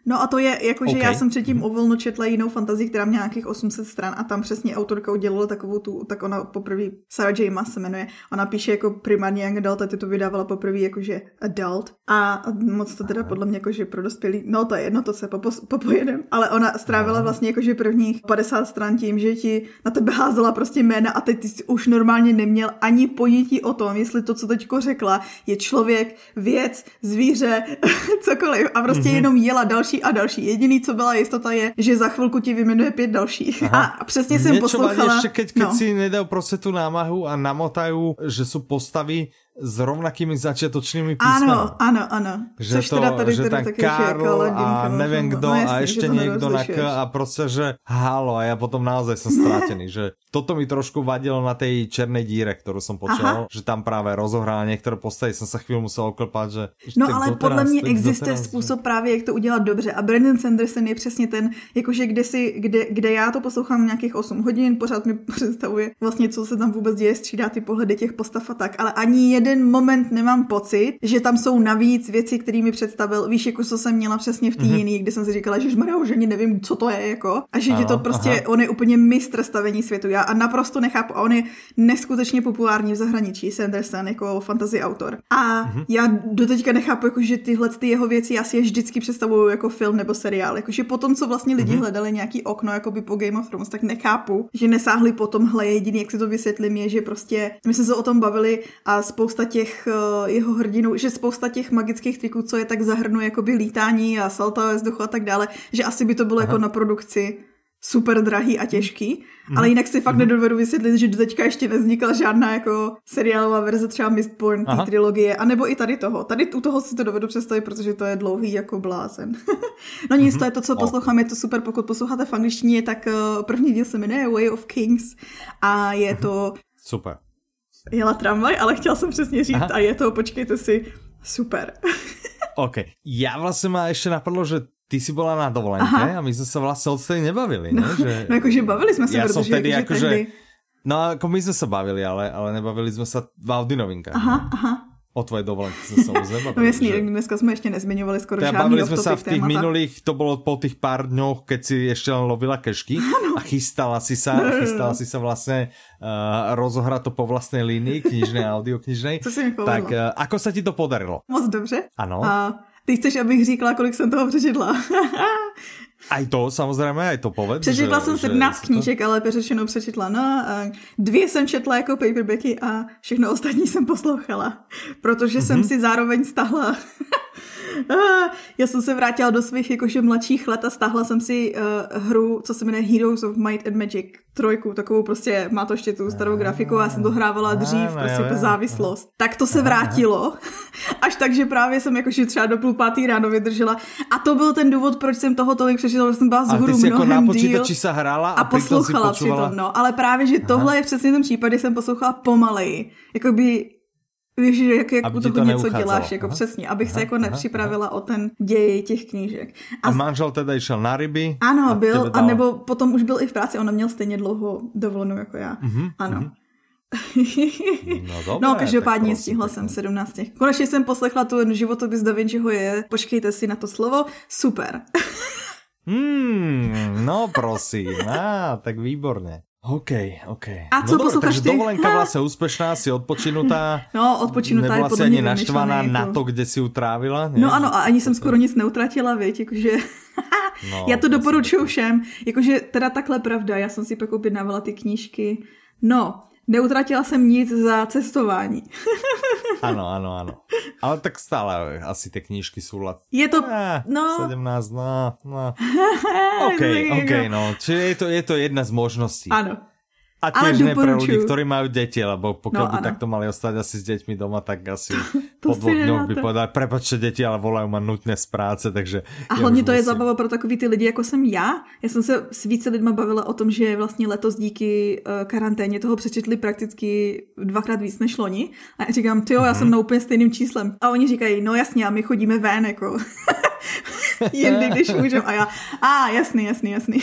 No a to je, jakože okay. já jsem předtím o volno četla jinou fantazii, která měla nějakých 800 stran a tam přesně autorka udělala takovou tu, tak ona poprvé, Sarah J. Maas se jmenuje, ona píše jako primárně young adult a ty to vydávala poprvé jakože adult a moc to teda podle mě jakože pro dospělý, no to je jedno, to se popo, popojedem, ale ona strávila vlastně jakože prvních 50 stran tím, že ti na tebe házela prostě jména a teď ty jsi už normálně neměl ani ponětí o tom, jestli to, co teďko řekla, je člověk, věc, zvíře, cokoliv a prostě mm-hmm. jenom jela další a další. Jediný, co byla jistota je, že za chvilku ti vyjmenuje pět dalších. Aha. A přesně jsem poslouchala. Ještě, keď, keď no. si nedají prostě tu námahu a namotají, že jsou postavy s rovnakými začiatočnými písmami. Ano, ano, ano. Že Což to, teda tady, že teda taky Karl a nevím kdo no, jasný, a ještě někdo na K a prostě, že halo a já potom naozaj jsem ztratený, že toto mi trošku vadilo na tej černej díre, kterou jsem počal, Aha. že tam právě rozohrál některé postavy, jsem se chvíli musel oklepat, že... No ale podle mě existuje způsob právě, jak to udělat dobře a Brandon Sanderson je přesně ten, jakože kde, si, kde, kde já to poslouchám nějakých 8 hodin, pořád mi představuje vlastně, co se tam vůbec děje, střídá ty pohledy těch postav a tak, ale ani jeden moment nemám pocit, že tam jsou navíc věci, které mi představil, víš, jako co jsem měla přesně v té mm-hmm. jiný, kde jsem si říkala, že Maria už ani nevím, co to je, jako, a že je to prostě, aha. on je úplně mistr stavení světu. Já a naprosto nechápu, a on je neskutečně populární v zahraničí, Sanderson, jako fantasy autor. A mm-hmm. já doteďka nechápu, jako, že tyhle ty jeho věci já si je vždycky představuju jako film nebo seriál. Jakože po tom, co vlastně lidi mm-hmm. hledali nějaký okno, jako by po Game of Thrones, tak nechápu, že nesáhli po tomhle. Jediný, jak si to vysvětlím, je, že prostě my jsme se o tom bavili a spousta těch uh, jeho hrdinů, že spousta těch magických triků, co je tak zahrnuje jakoby lítání a salto ve vzduchu a tak dále, že asi by to bylo jako Aha. jako na produkci super drahý a těžký, mm. ale jinak si fakt mm. nedovedu vysvětlit, že do teďka ještě nevznikla žádná jako seriálová verze třeba Mistborn, té trilogie, anebo i tady toho. Tady u toho si to dovedu představit, protože to je dlouhý jako blázen. no nic, mm-hmm. to je to, co poslouchám, je to super, pokud posloucháte v angličtině, tak uh, první díl se jmenuje Way of Kings a je mm-hmm. to... Super. Jela tramvaj, ale chtěla jsem přesně říct Aha. a je to, počkejte si, super. OK. Já vlastně má ještě napadlo, že ty si byla na dovolenke Aha. a my jsme se vlastně odtedy nebavili, no, ne? Že... No jakože bavili jsme se, Já protože vtedy jakože... Tehdy... No jako my jsme se bavili, ale, ale nebavili jsme se v Audi novinkách. Aha, aha. O tvoje dovolenky se nebavili. no jasný, že... dneska jsme ještě nezmiňovali skoro žádný bavili jsme se v těch minulých, to bylo po těch pár dňoch, keď si ještě lovila kešky ano. a chystala si se, no, chystala si se vlastně uh, rozohrať to po vlastnej línii, knižnej, audioknižnej. Co si mi Tak uh, ako sa ti to podarilo? Moc dobře. Ano. A ty chceš, abych říkala, kolik jsem toho přečetla? Aj to samozřejmě, aj to povedz. Přečetla že, jsem 17 že knížek, ale řečeno přečetla. No, a dvě jsem četla jako paperbacky a všechno ostatní jsem poslouchala, protože mm-hmm. jsem mhm. si zároveň stahla já jsem se vrátila do svých jakože mladších let a stáhla jsem si uh, hru, co se jmenuje Heroes of Might and Magic trojku, takovou prostě, má to ještě tu starou grafiku, já jsem to hrávala dřív, prostě jako závislost. Tak to se vrátilo, až tak, že právě jsem jakože třeba do půl pátý ráno vydržela. A to byl ten důvod, proč jsem toho tolik přečetla, protože jsem byla z hru mnohem jako na počítači se hrála a, a poslouchala přitom, no, ale právě, že tohle Aha. je přesně ten případ, kdy jsem poslouchala pomaleji, jakoby Víš, jak, jak u toho to něco děláš, jako aha, přesně, abych aha, se jako nepřipravila aha. o ten děj těch knížek. A, a manžel teda šel na ryby? Ano, a byl, dal... a nebo potom už byl i v práci, on měl stejně dlouho dovolenou jako já. Uh-huh, ano. Uh-huh. No, dobré, no každopádně stihla jsem 17. Konečně jsem poslechla tu životopis Da Vinciho je, počkejte si na to slovo, super. hmm, no prosím, ah, tak výborně. OK, OK. A co no posloucháš takže ty? dovolenka vlastně úspěšná, si odpočinutá. No, odpočinutá Nebyla je podle ani naštvaná jako... na to, kde si utrávila? Ne? No ano, a ani jsem skoro nic neutratila, věď, jakože... no, já to doporučuji všem, jakože teda takhle pravda, já jsem si pak objednávala ty knížky. No, Neutratila jsem nic za cestování. ano, ano, ano. Ale tak stále asi ty knížky jsou lat. Je to, eh, no. 17, no, no. OK, OK, no. Čiže je to, je to jedna z možností. Ano. A tiež ne pre ľudí, ktorí majú deti, lebo pokiaľ no, by ano. takto mali ostať asi s deťmi doma, tak asi po dvoch dňoch by povedali, prepačte deti, ale volají ma nutně z práce, takže... A hlavně to musím... je zábava pro takový ty lidi, jako jsem já. Já jsem se s více lidma bavila o tom, že vlastně letos díky uh, karanténě toho přečetli prakticky dvakrát víc než loni. A já říkám, ty jo, já mm-hmm. jsem na úplně stejným číslem. A oni říkají, no jasně, a my chodíme ven, jako... Jindy, když můžeme. A já, a jasný, jasný, jasný.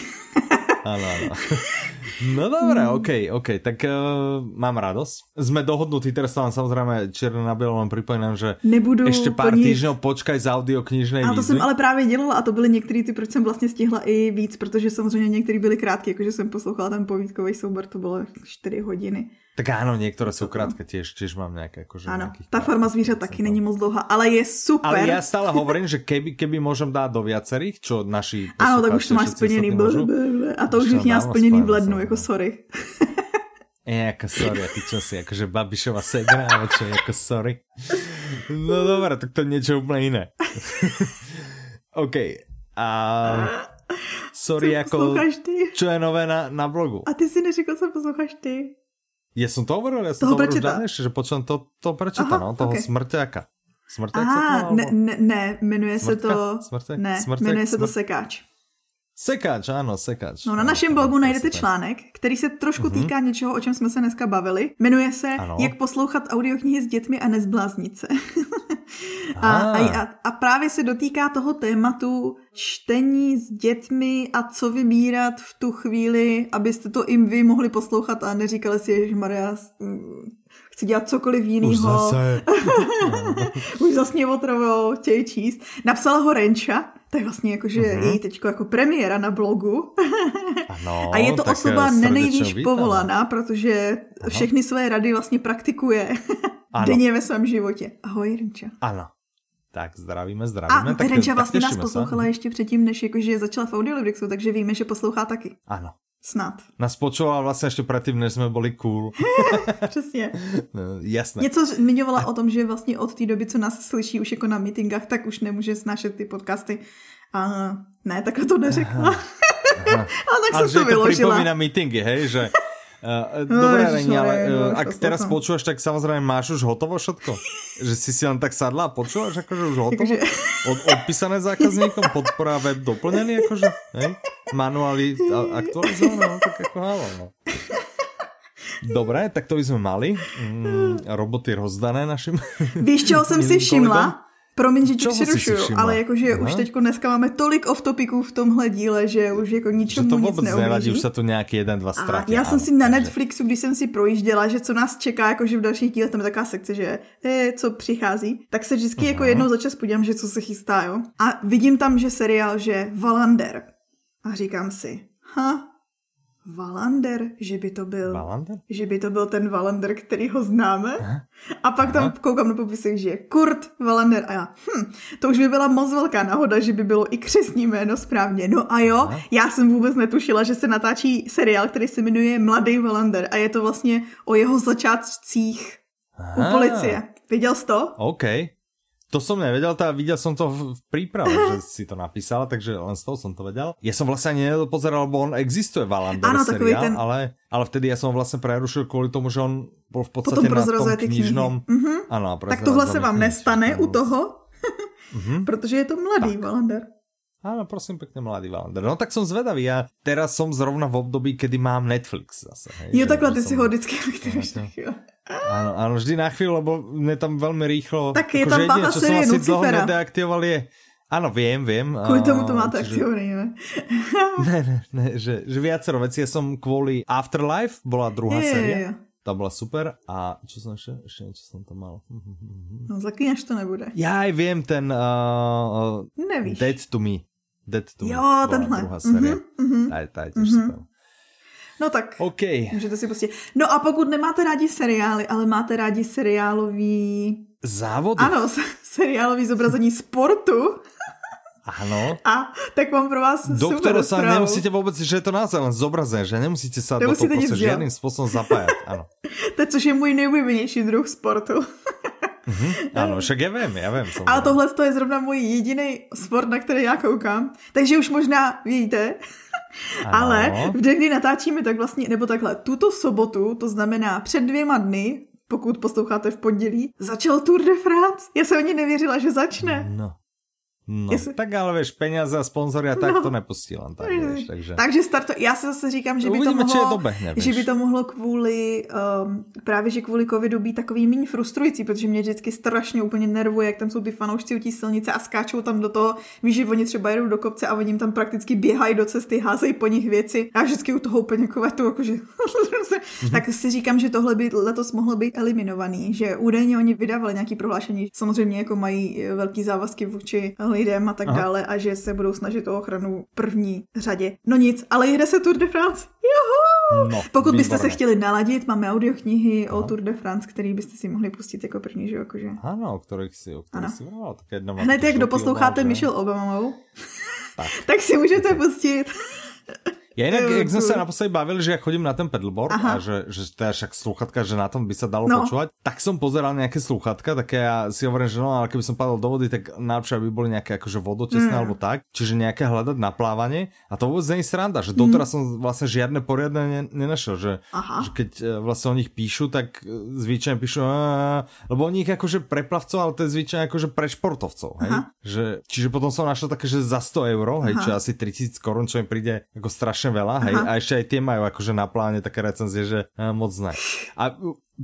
ano, ano. No dobré, OK, OK, tak uh, mám radosť. Sme dohodnutí, teraz sa vám samozrejme černé na bielom pripomínám, že Nebudu ešte pár plnit... týždňov počkaj z audioknižnej A to výzvy. jsem ale právě dělala a to byly některé ty, proč jsem vlastně stihla i víc, protože samozřejmě některé byly krátké, jakože jsem poslouchala ten povídkový soubor, to bylo 4 hodiny. Tak áno, niektoré sú krátke tiež, tiež mám nejaké akože Ano, nejakých ta farma zvířat taky není moc dlouhá, ale je super. Ale ja stále hovorím, že keby, keby môžem dať do viacerých, čo naši Ano, tak už to máš Ble, môžu. A to Už měla dávno splněný v lednu, jako no. sorry. E, ako sorry, a ty čo si, akože Babišova segra, alebo čo, ako sorry. No dobré, tak to je niečo úplne iné. OK. A sorry, Co ako, posloucháš ty? čo je nové na, na blogu? A ty si neřekl, co posloucháš ty. Ja som to hovoril, ja som Toho to hovoril dávnejšie, že počujem to, to prečíta, Aha, no, toho ok. smrťáka. Smrťák sa to A, volá, ne, ne, ne, jmenuje se Smrtka? to... Smrtek? Ne, Smrtek? jmenuje se to Sekáč. Sekáč, áno, sekáč. No, na našem blogu najdete super. článek, který se trošku týká něčeho, o čem jsme se dneska bavili. Jmenuje se Ano. Jak poslouchat audioknihy s dětmi a nezbláznit se. a, a, a, právě se dotýká toho tématu čtení s dětmi a co vybírat v tu chvíli, abyste to i vy mohli poslouchat a neříkali si, že Maria chci dělat cokoliv Už jiného. zase. Už zas mě otravou, chtějí číst. Napsala ho Renča, to je vlastně jakože Mhm. uh-huh. její teďko jako premiéra na blogu. Ano, A je to tak, osoba eh, srdečně nenejvíc povolaná, protože všechny své rady vlastně praktikuje Ano. denně ve svém životě. Ahoj, Renča. Ano. Tak zdravíme, A zdravíme. tak, Renča tak vlastně nás těšíme se. poslouchala ještě předtím, než jakože začala v Audiolibrixu, takže víme, že poslouchá taky. Ano. Snad. Nás počúvala vlastně ještě předtím, než jsme byli cool. Přesně. No, Jasné. Něco zmiňovala o tom, že vlastně od té doby, co nás slyší už jako na meetingách, tak už nemůže snášet ty podcasty. A ne, takhle to neřekla. Aha. Ale tak jsem že to to vyložila. pripomína meetingy, hej, že Uh, No, Dobre, ježiš, Reni, ale no, uh, ak to teraz slúcham. počúvaš, tak samozrejme máš už hotovo všetko? že si si len tak sadla a počúvaš, akože už hotovo? Takže- Od, odpísané zákazníkom, podpora web doplnený, akože, hej? Manuály aktualizované, no tak ako halo, no. Dobre, tak to by sme mali. Mm, roboty rozdané našim. Víš, čeho jsem si všimla? kolegom. Promiň, že ti přerušuju, ale jakože Aha. už teďko dneska máme tolik off topiců v tomhle díle, že už jako Že ničemu to nic vôbec nevadí, už sa tu nejaký jeden, dva ztratí. já jsem si na takže- Netflixu, když jsem si projížděla, že co nás čeká, jakože v dalších dílech, tam je taková sekce, že je, co přichází, tak se vždycky jako jednou za čas podívám, že co se chystá, jo. A vidím tam, že seriál, že Valander. A říkám si, ha, Valander, že by to byl Valander? že by to byl ten Valander, který ho známe. A pak tam koukám na popisek, že je Kurt Valander a já, hm, to už by byla moc velká náhoda, že by bylo i křesní jméno správně. No a jo, já jsem vůbec netušila, že se natáčí seriál, který se jmenuje Mladý Valander a je to vlastně o jeho začátcích u Aha. policie. Viděl jsi to? OK. To som nevedel, tá, videl som to v príprave, že si to napísala, takže len z toho som to vedel. Ja som vlastne ani nepozeral, lebo on existuje Valander seriál, ten- ale, ale vtedy ja som vlastne prerušil kvôli tomu, že on bol v podstate Potom na tom prozrazuje ty knihy. knižnom... Mhm. Áno, a Tak tohle se veľmi vám knihy, nestane u to- toho, Mhm. protože je to mladý Valander. Áno, prosím pekne, mladý Valander. No tak som zvedavý, ja teraz som zrovna v období, kedy mám Netflix zase. Hej, Jo, takhle ty som- si ho vždycky aktivuješ na chvíli. Áno, áno, vždy na chvíľu, lebo mne tam veľmi rýchlo... Tak je tam pátá čo som série asi dlho Lucifera. nedeaktivoval je... Áno, viem, viem. Kvůli a- tomu to máte čiže- aktivovaný, ne? Ne, ne, ne, že, že viacero vecí. Ja som kvôli Afterlife, bola druhá Je, je, séria. je. Tá bola super. A čo som ešte? Ešte niečo som tam mal. No, zaklínač to nebude. Ja aj viem ten uh, Nevíš. Dead to Me. Dead Jo, tenhle. druhá séria. Mhm, mhm. Tá, je- tá je tiež super. No tak, OK. můžete si pustit. No a pokud nemáte rádi seriály, ale máte rádi seriálový... Závody? Ano, seriálový zobrazení sportu, Áno. a tak mám pro vás Do super sa nemusíte vôbec, že je to naozaj len zobrazené, že nemusíte Nemusíte do toho dělat. žiadnym spôsobom zapájať. Áno. To, což je můj nejoblíbenější druh sportu. Áno, však ja viem, ja viem. Ale tohle to je zrovna můj jediný sport, na který já koukám. Takže už možná víte. Ano. Ale v den, kdy natáčíme, tak vlastně, nebo takhle, tuto sobotu, to znamená před dvěma dny, pokud posloucháte v pondělí, začal Tour de France. Já jsem ani nevěřila, že začne. No. No, Jestli... tak ale víš, peněze a sponzory a tak no. to nepustí len tak, víš, takže... Takže start, já se zase říkám, že by to mohlo, dobehne, že by to mohlo kvůli, um, právě že kvůli covidu být takový méně frustrující, protože mě vždycky strašně úplně nervuje, jak tam jsou ty fanoušci u té silnice a skáčou tam do toho, víš, že oni třeba jedou do kopce a oni jim tam prakticky běhají do cesty, házejí po nich věci. Já vždycky u toho úplně kvetu, jakože... mm-hmm. tak si říkám, že tohle by letos mohlo být eliminovaný, že údajně oni vydávali nějaký prohlášení, samozřejmě jako mají velký závazky vůči lidem a tak Aha. dále a že se budou snažit o ochranu první řadě. No nic, ale jde se Tour de France. Juhu! No, Pokud výborné. byste se chtěli naladit, máme audioknihy o Tour de France, který byste si mohli pustit jako první, že jakože. Ano, o kterých si, o kterých si volal. Tak jedna Hned jak doposloucháte Michelle Obamou, tak. tak si můžete pustit. Ja inak, jak sme sa naposledy bavili, že ja chodím na ten pedalboard Aha. a že, že teda však sluchatka, že na tom by sa dalo no. počúvať, tak som pozeral nejaké sluchatka, také ja si hovorím, že no, ale keby som padol do vody, tak najlepšie by boli nejaké akože vodotesné mm. alebo tak, čiže nejaké hľadať na plávanie a to vôbec je sranda, že doteraz mm. som vlastne žiadne poriadne ne, nenašiel, že, že keď e, vlastne o nich píšu, tak zvyčajne píšu, lebo oni ich akože pre plavcov, ale to je zvyčajne akože pre športovcov, hej? Že, čiže potom som našiel také, že za 100 eur, hej, čo asi 3000 korun, čo mi príde ako strašne strašne veľa, hej, Aha. a ešte aj tie majú akože na pláne také recenzie, že uh, moc ne. A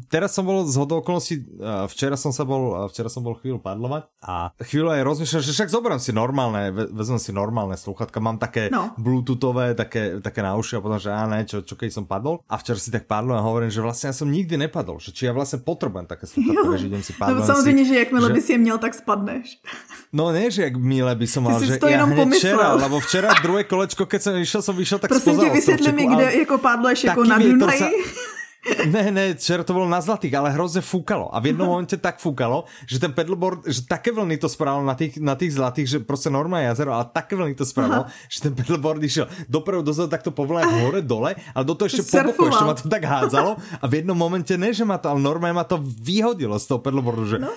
teraz som bol z hodou okolností, včera som sa bol, včera som bol chvíľu padlovať a chvíľu aj rozmýšľam, že však zoberiem si normálne, vezmem si normálne slúchatka, mám také no. bluetoothové, také, také na uši a potom, že ne, čo, čo keď som padol a včera si tak padlo a hovorím, že vlastne ja som nikdy nepadol, že či ja vlastne potrebujem také slúchatka, že idem si padlo. No samozřejmě, si, že jakmile že... by si je měl, tak spadneš. No nie, že jak milé by som mal, že ja hneď včera, lebo včera druhé kolečko, keď som išiel, som vyšiel tak Prosím tě, vysvětli mi, kde jako padleš jako na Dunaji. Ne, ne, včera to bolo na zlatých, ale hrozne fúkalo. A v jednom momente tak fúkalo, že ten pedalboard, že také vlny to spravilo na tých, na tých zlatých, že proste normálne jazero, ale také vlny to spravilo, Aha. že ten pedalboard išiel dopredu, dozadu, tak to povolá hore, dole, ale do toho ešte po boku, ešte ma to tak hádzalo a v jednom momente ne, že ma to, ale normálne ma to vyhodilo z toho pedalboardu, že no?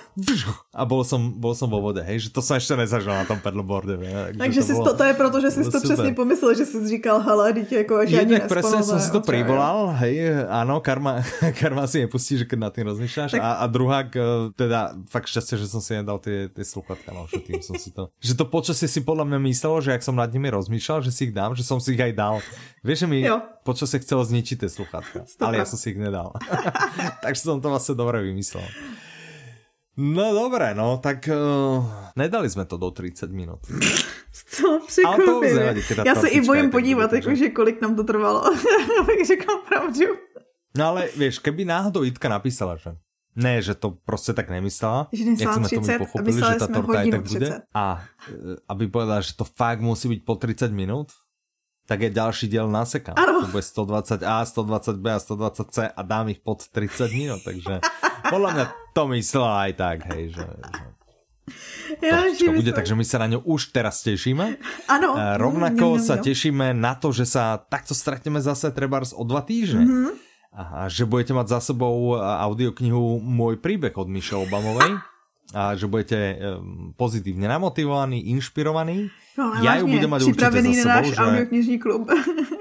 a bol som, bol som vo vode, hej, že to som ešte nezažil na tom pedalboarde. Takže, Takže to, bolo, to, to je proto, že si to přesně pomyslel, že si říkal, hele, dítě, jako až Jednak presne som si to privolal, hej, áno, karma, karma si nepustí, že keď na tým rozmýšľaš. Tak... A, a druhá, teda fakt šťastie, že som si nedal tie, tie sluchatka, no, že tým som si to... Že to počasie si podľa mňa myslelo, že ak som nad nimi rozmýšľal, že si ich dám, že som si ich aj dal. Vieš, že mi jo. počasie chcelo zničiť tie sluchatka, ale ja som si ich nedal. Takže som to vlastne dobre vymyslel. No dobré, no, tak uh, nedali jsme to do 30 minut. Co překvapivě. Já se i bojím podívat, jakože kolik nám to trvalo, abych řekla pravdu. No ale vieš, keby náhodou Jitka napísala, že ne, že to prostě tak nemyslela, že jak jsme 30, tomu pochopili, že ta torta aj tak 30. bude. A e, aby povedala, že to fakt musí být po 30 minut, tak je další diel nasekám. To bude 120A, 120B a 120C a dám ich pod 30 minut, takže podľa mňa to myslela aj tak, hej, že, že ja, to bude, takže my sa na ňu už teraz tešíme. Áno. Rovnako sa tešíme na to, že sa takto stretneme zase trebárs o dva týždne. Mm -hmm a že budete mať za sebou audioknihu Môj príbeh od Michelle Obamovej a že budete pozitívne namotivovaní, inšpirovaní. No, ja ju budem mať určite za sebou. náš že... audioknižní klub.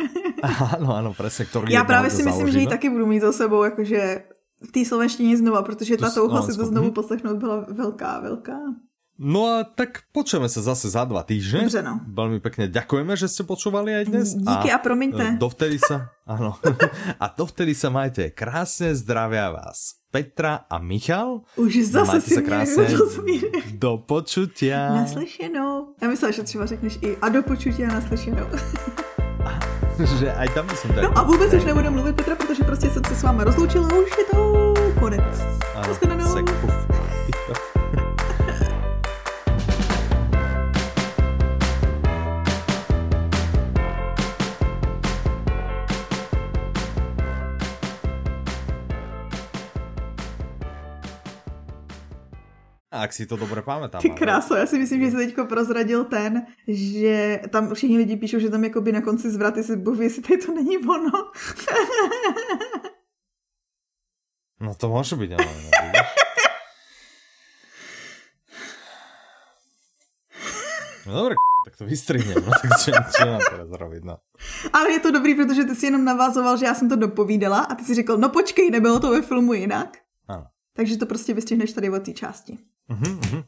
ano, ano, presne, ktorý Já právě si myslím, že ji taky budu mít za sebou, jakože v té slovenštině znova, protože ta touha no, si to znovu poslechnout byla velká, velká. No a tak počujeme sa zase za dva týždne. Dobře no. Veľmi pekne ďakujeme, že ste počúvali aj dnes. Díky a, a promiňte. Dovtedy sa, áno. a dovtedy sa majte krásne, zdravia vás Petra a Michal. Už zase si sa krásne. Do počutia. Naslyšenou. Já myslela, že třeba řekneš i a do počutia a naslyšenou. že aj tam som tak. No a vůbec už nebudu mluvit Petra, protože prostě jsem se s váma rozloučila a už je to konec. Ano, ak si to dobře pamätám. Ty kráso, já si myslím, že se teďko prozradil ten, že tam všichni lidi píšou, že tam jakoby na konci zvraty si bohu, jestli tady to není ono. no to může být, ale No dobré, tak to vystrihnem, no tak čo, čo mám teraz robiť, no. Ale je to dobrý, protože ty si jenom navázoval, že já jsem to dopovídala a ty si řekl, no počkej, nebylo to ve filmu jinak. Ano. Takže to prostě vystřihneš tady od té části. Mm-hmm.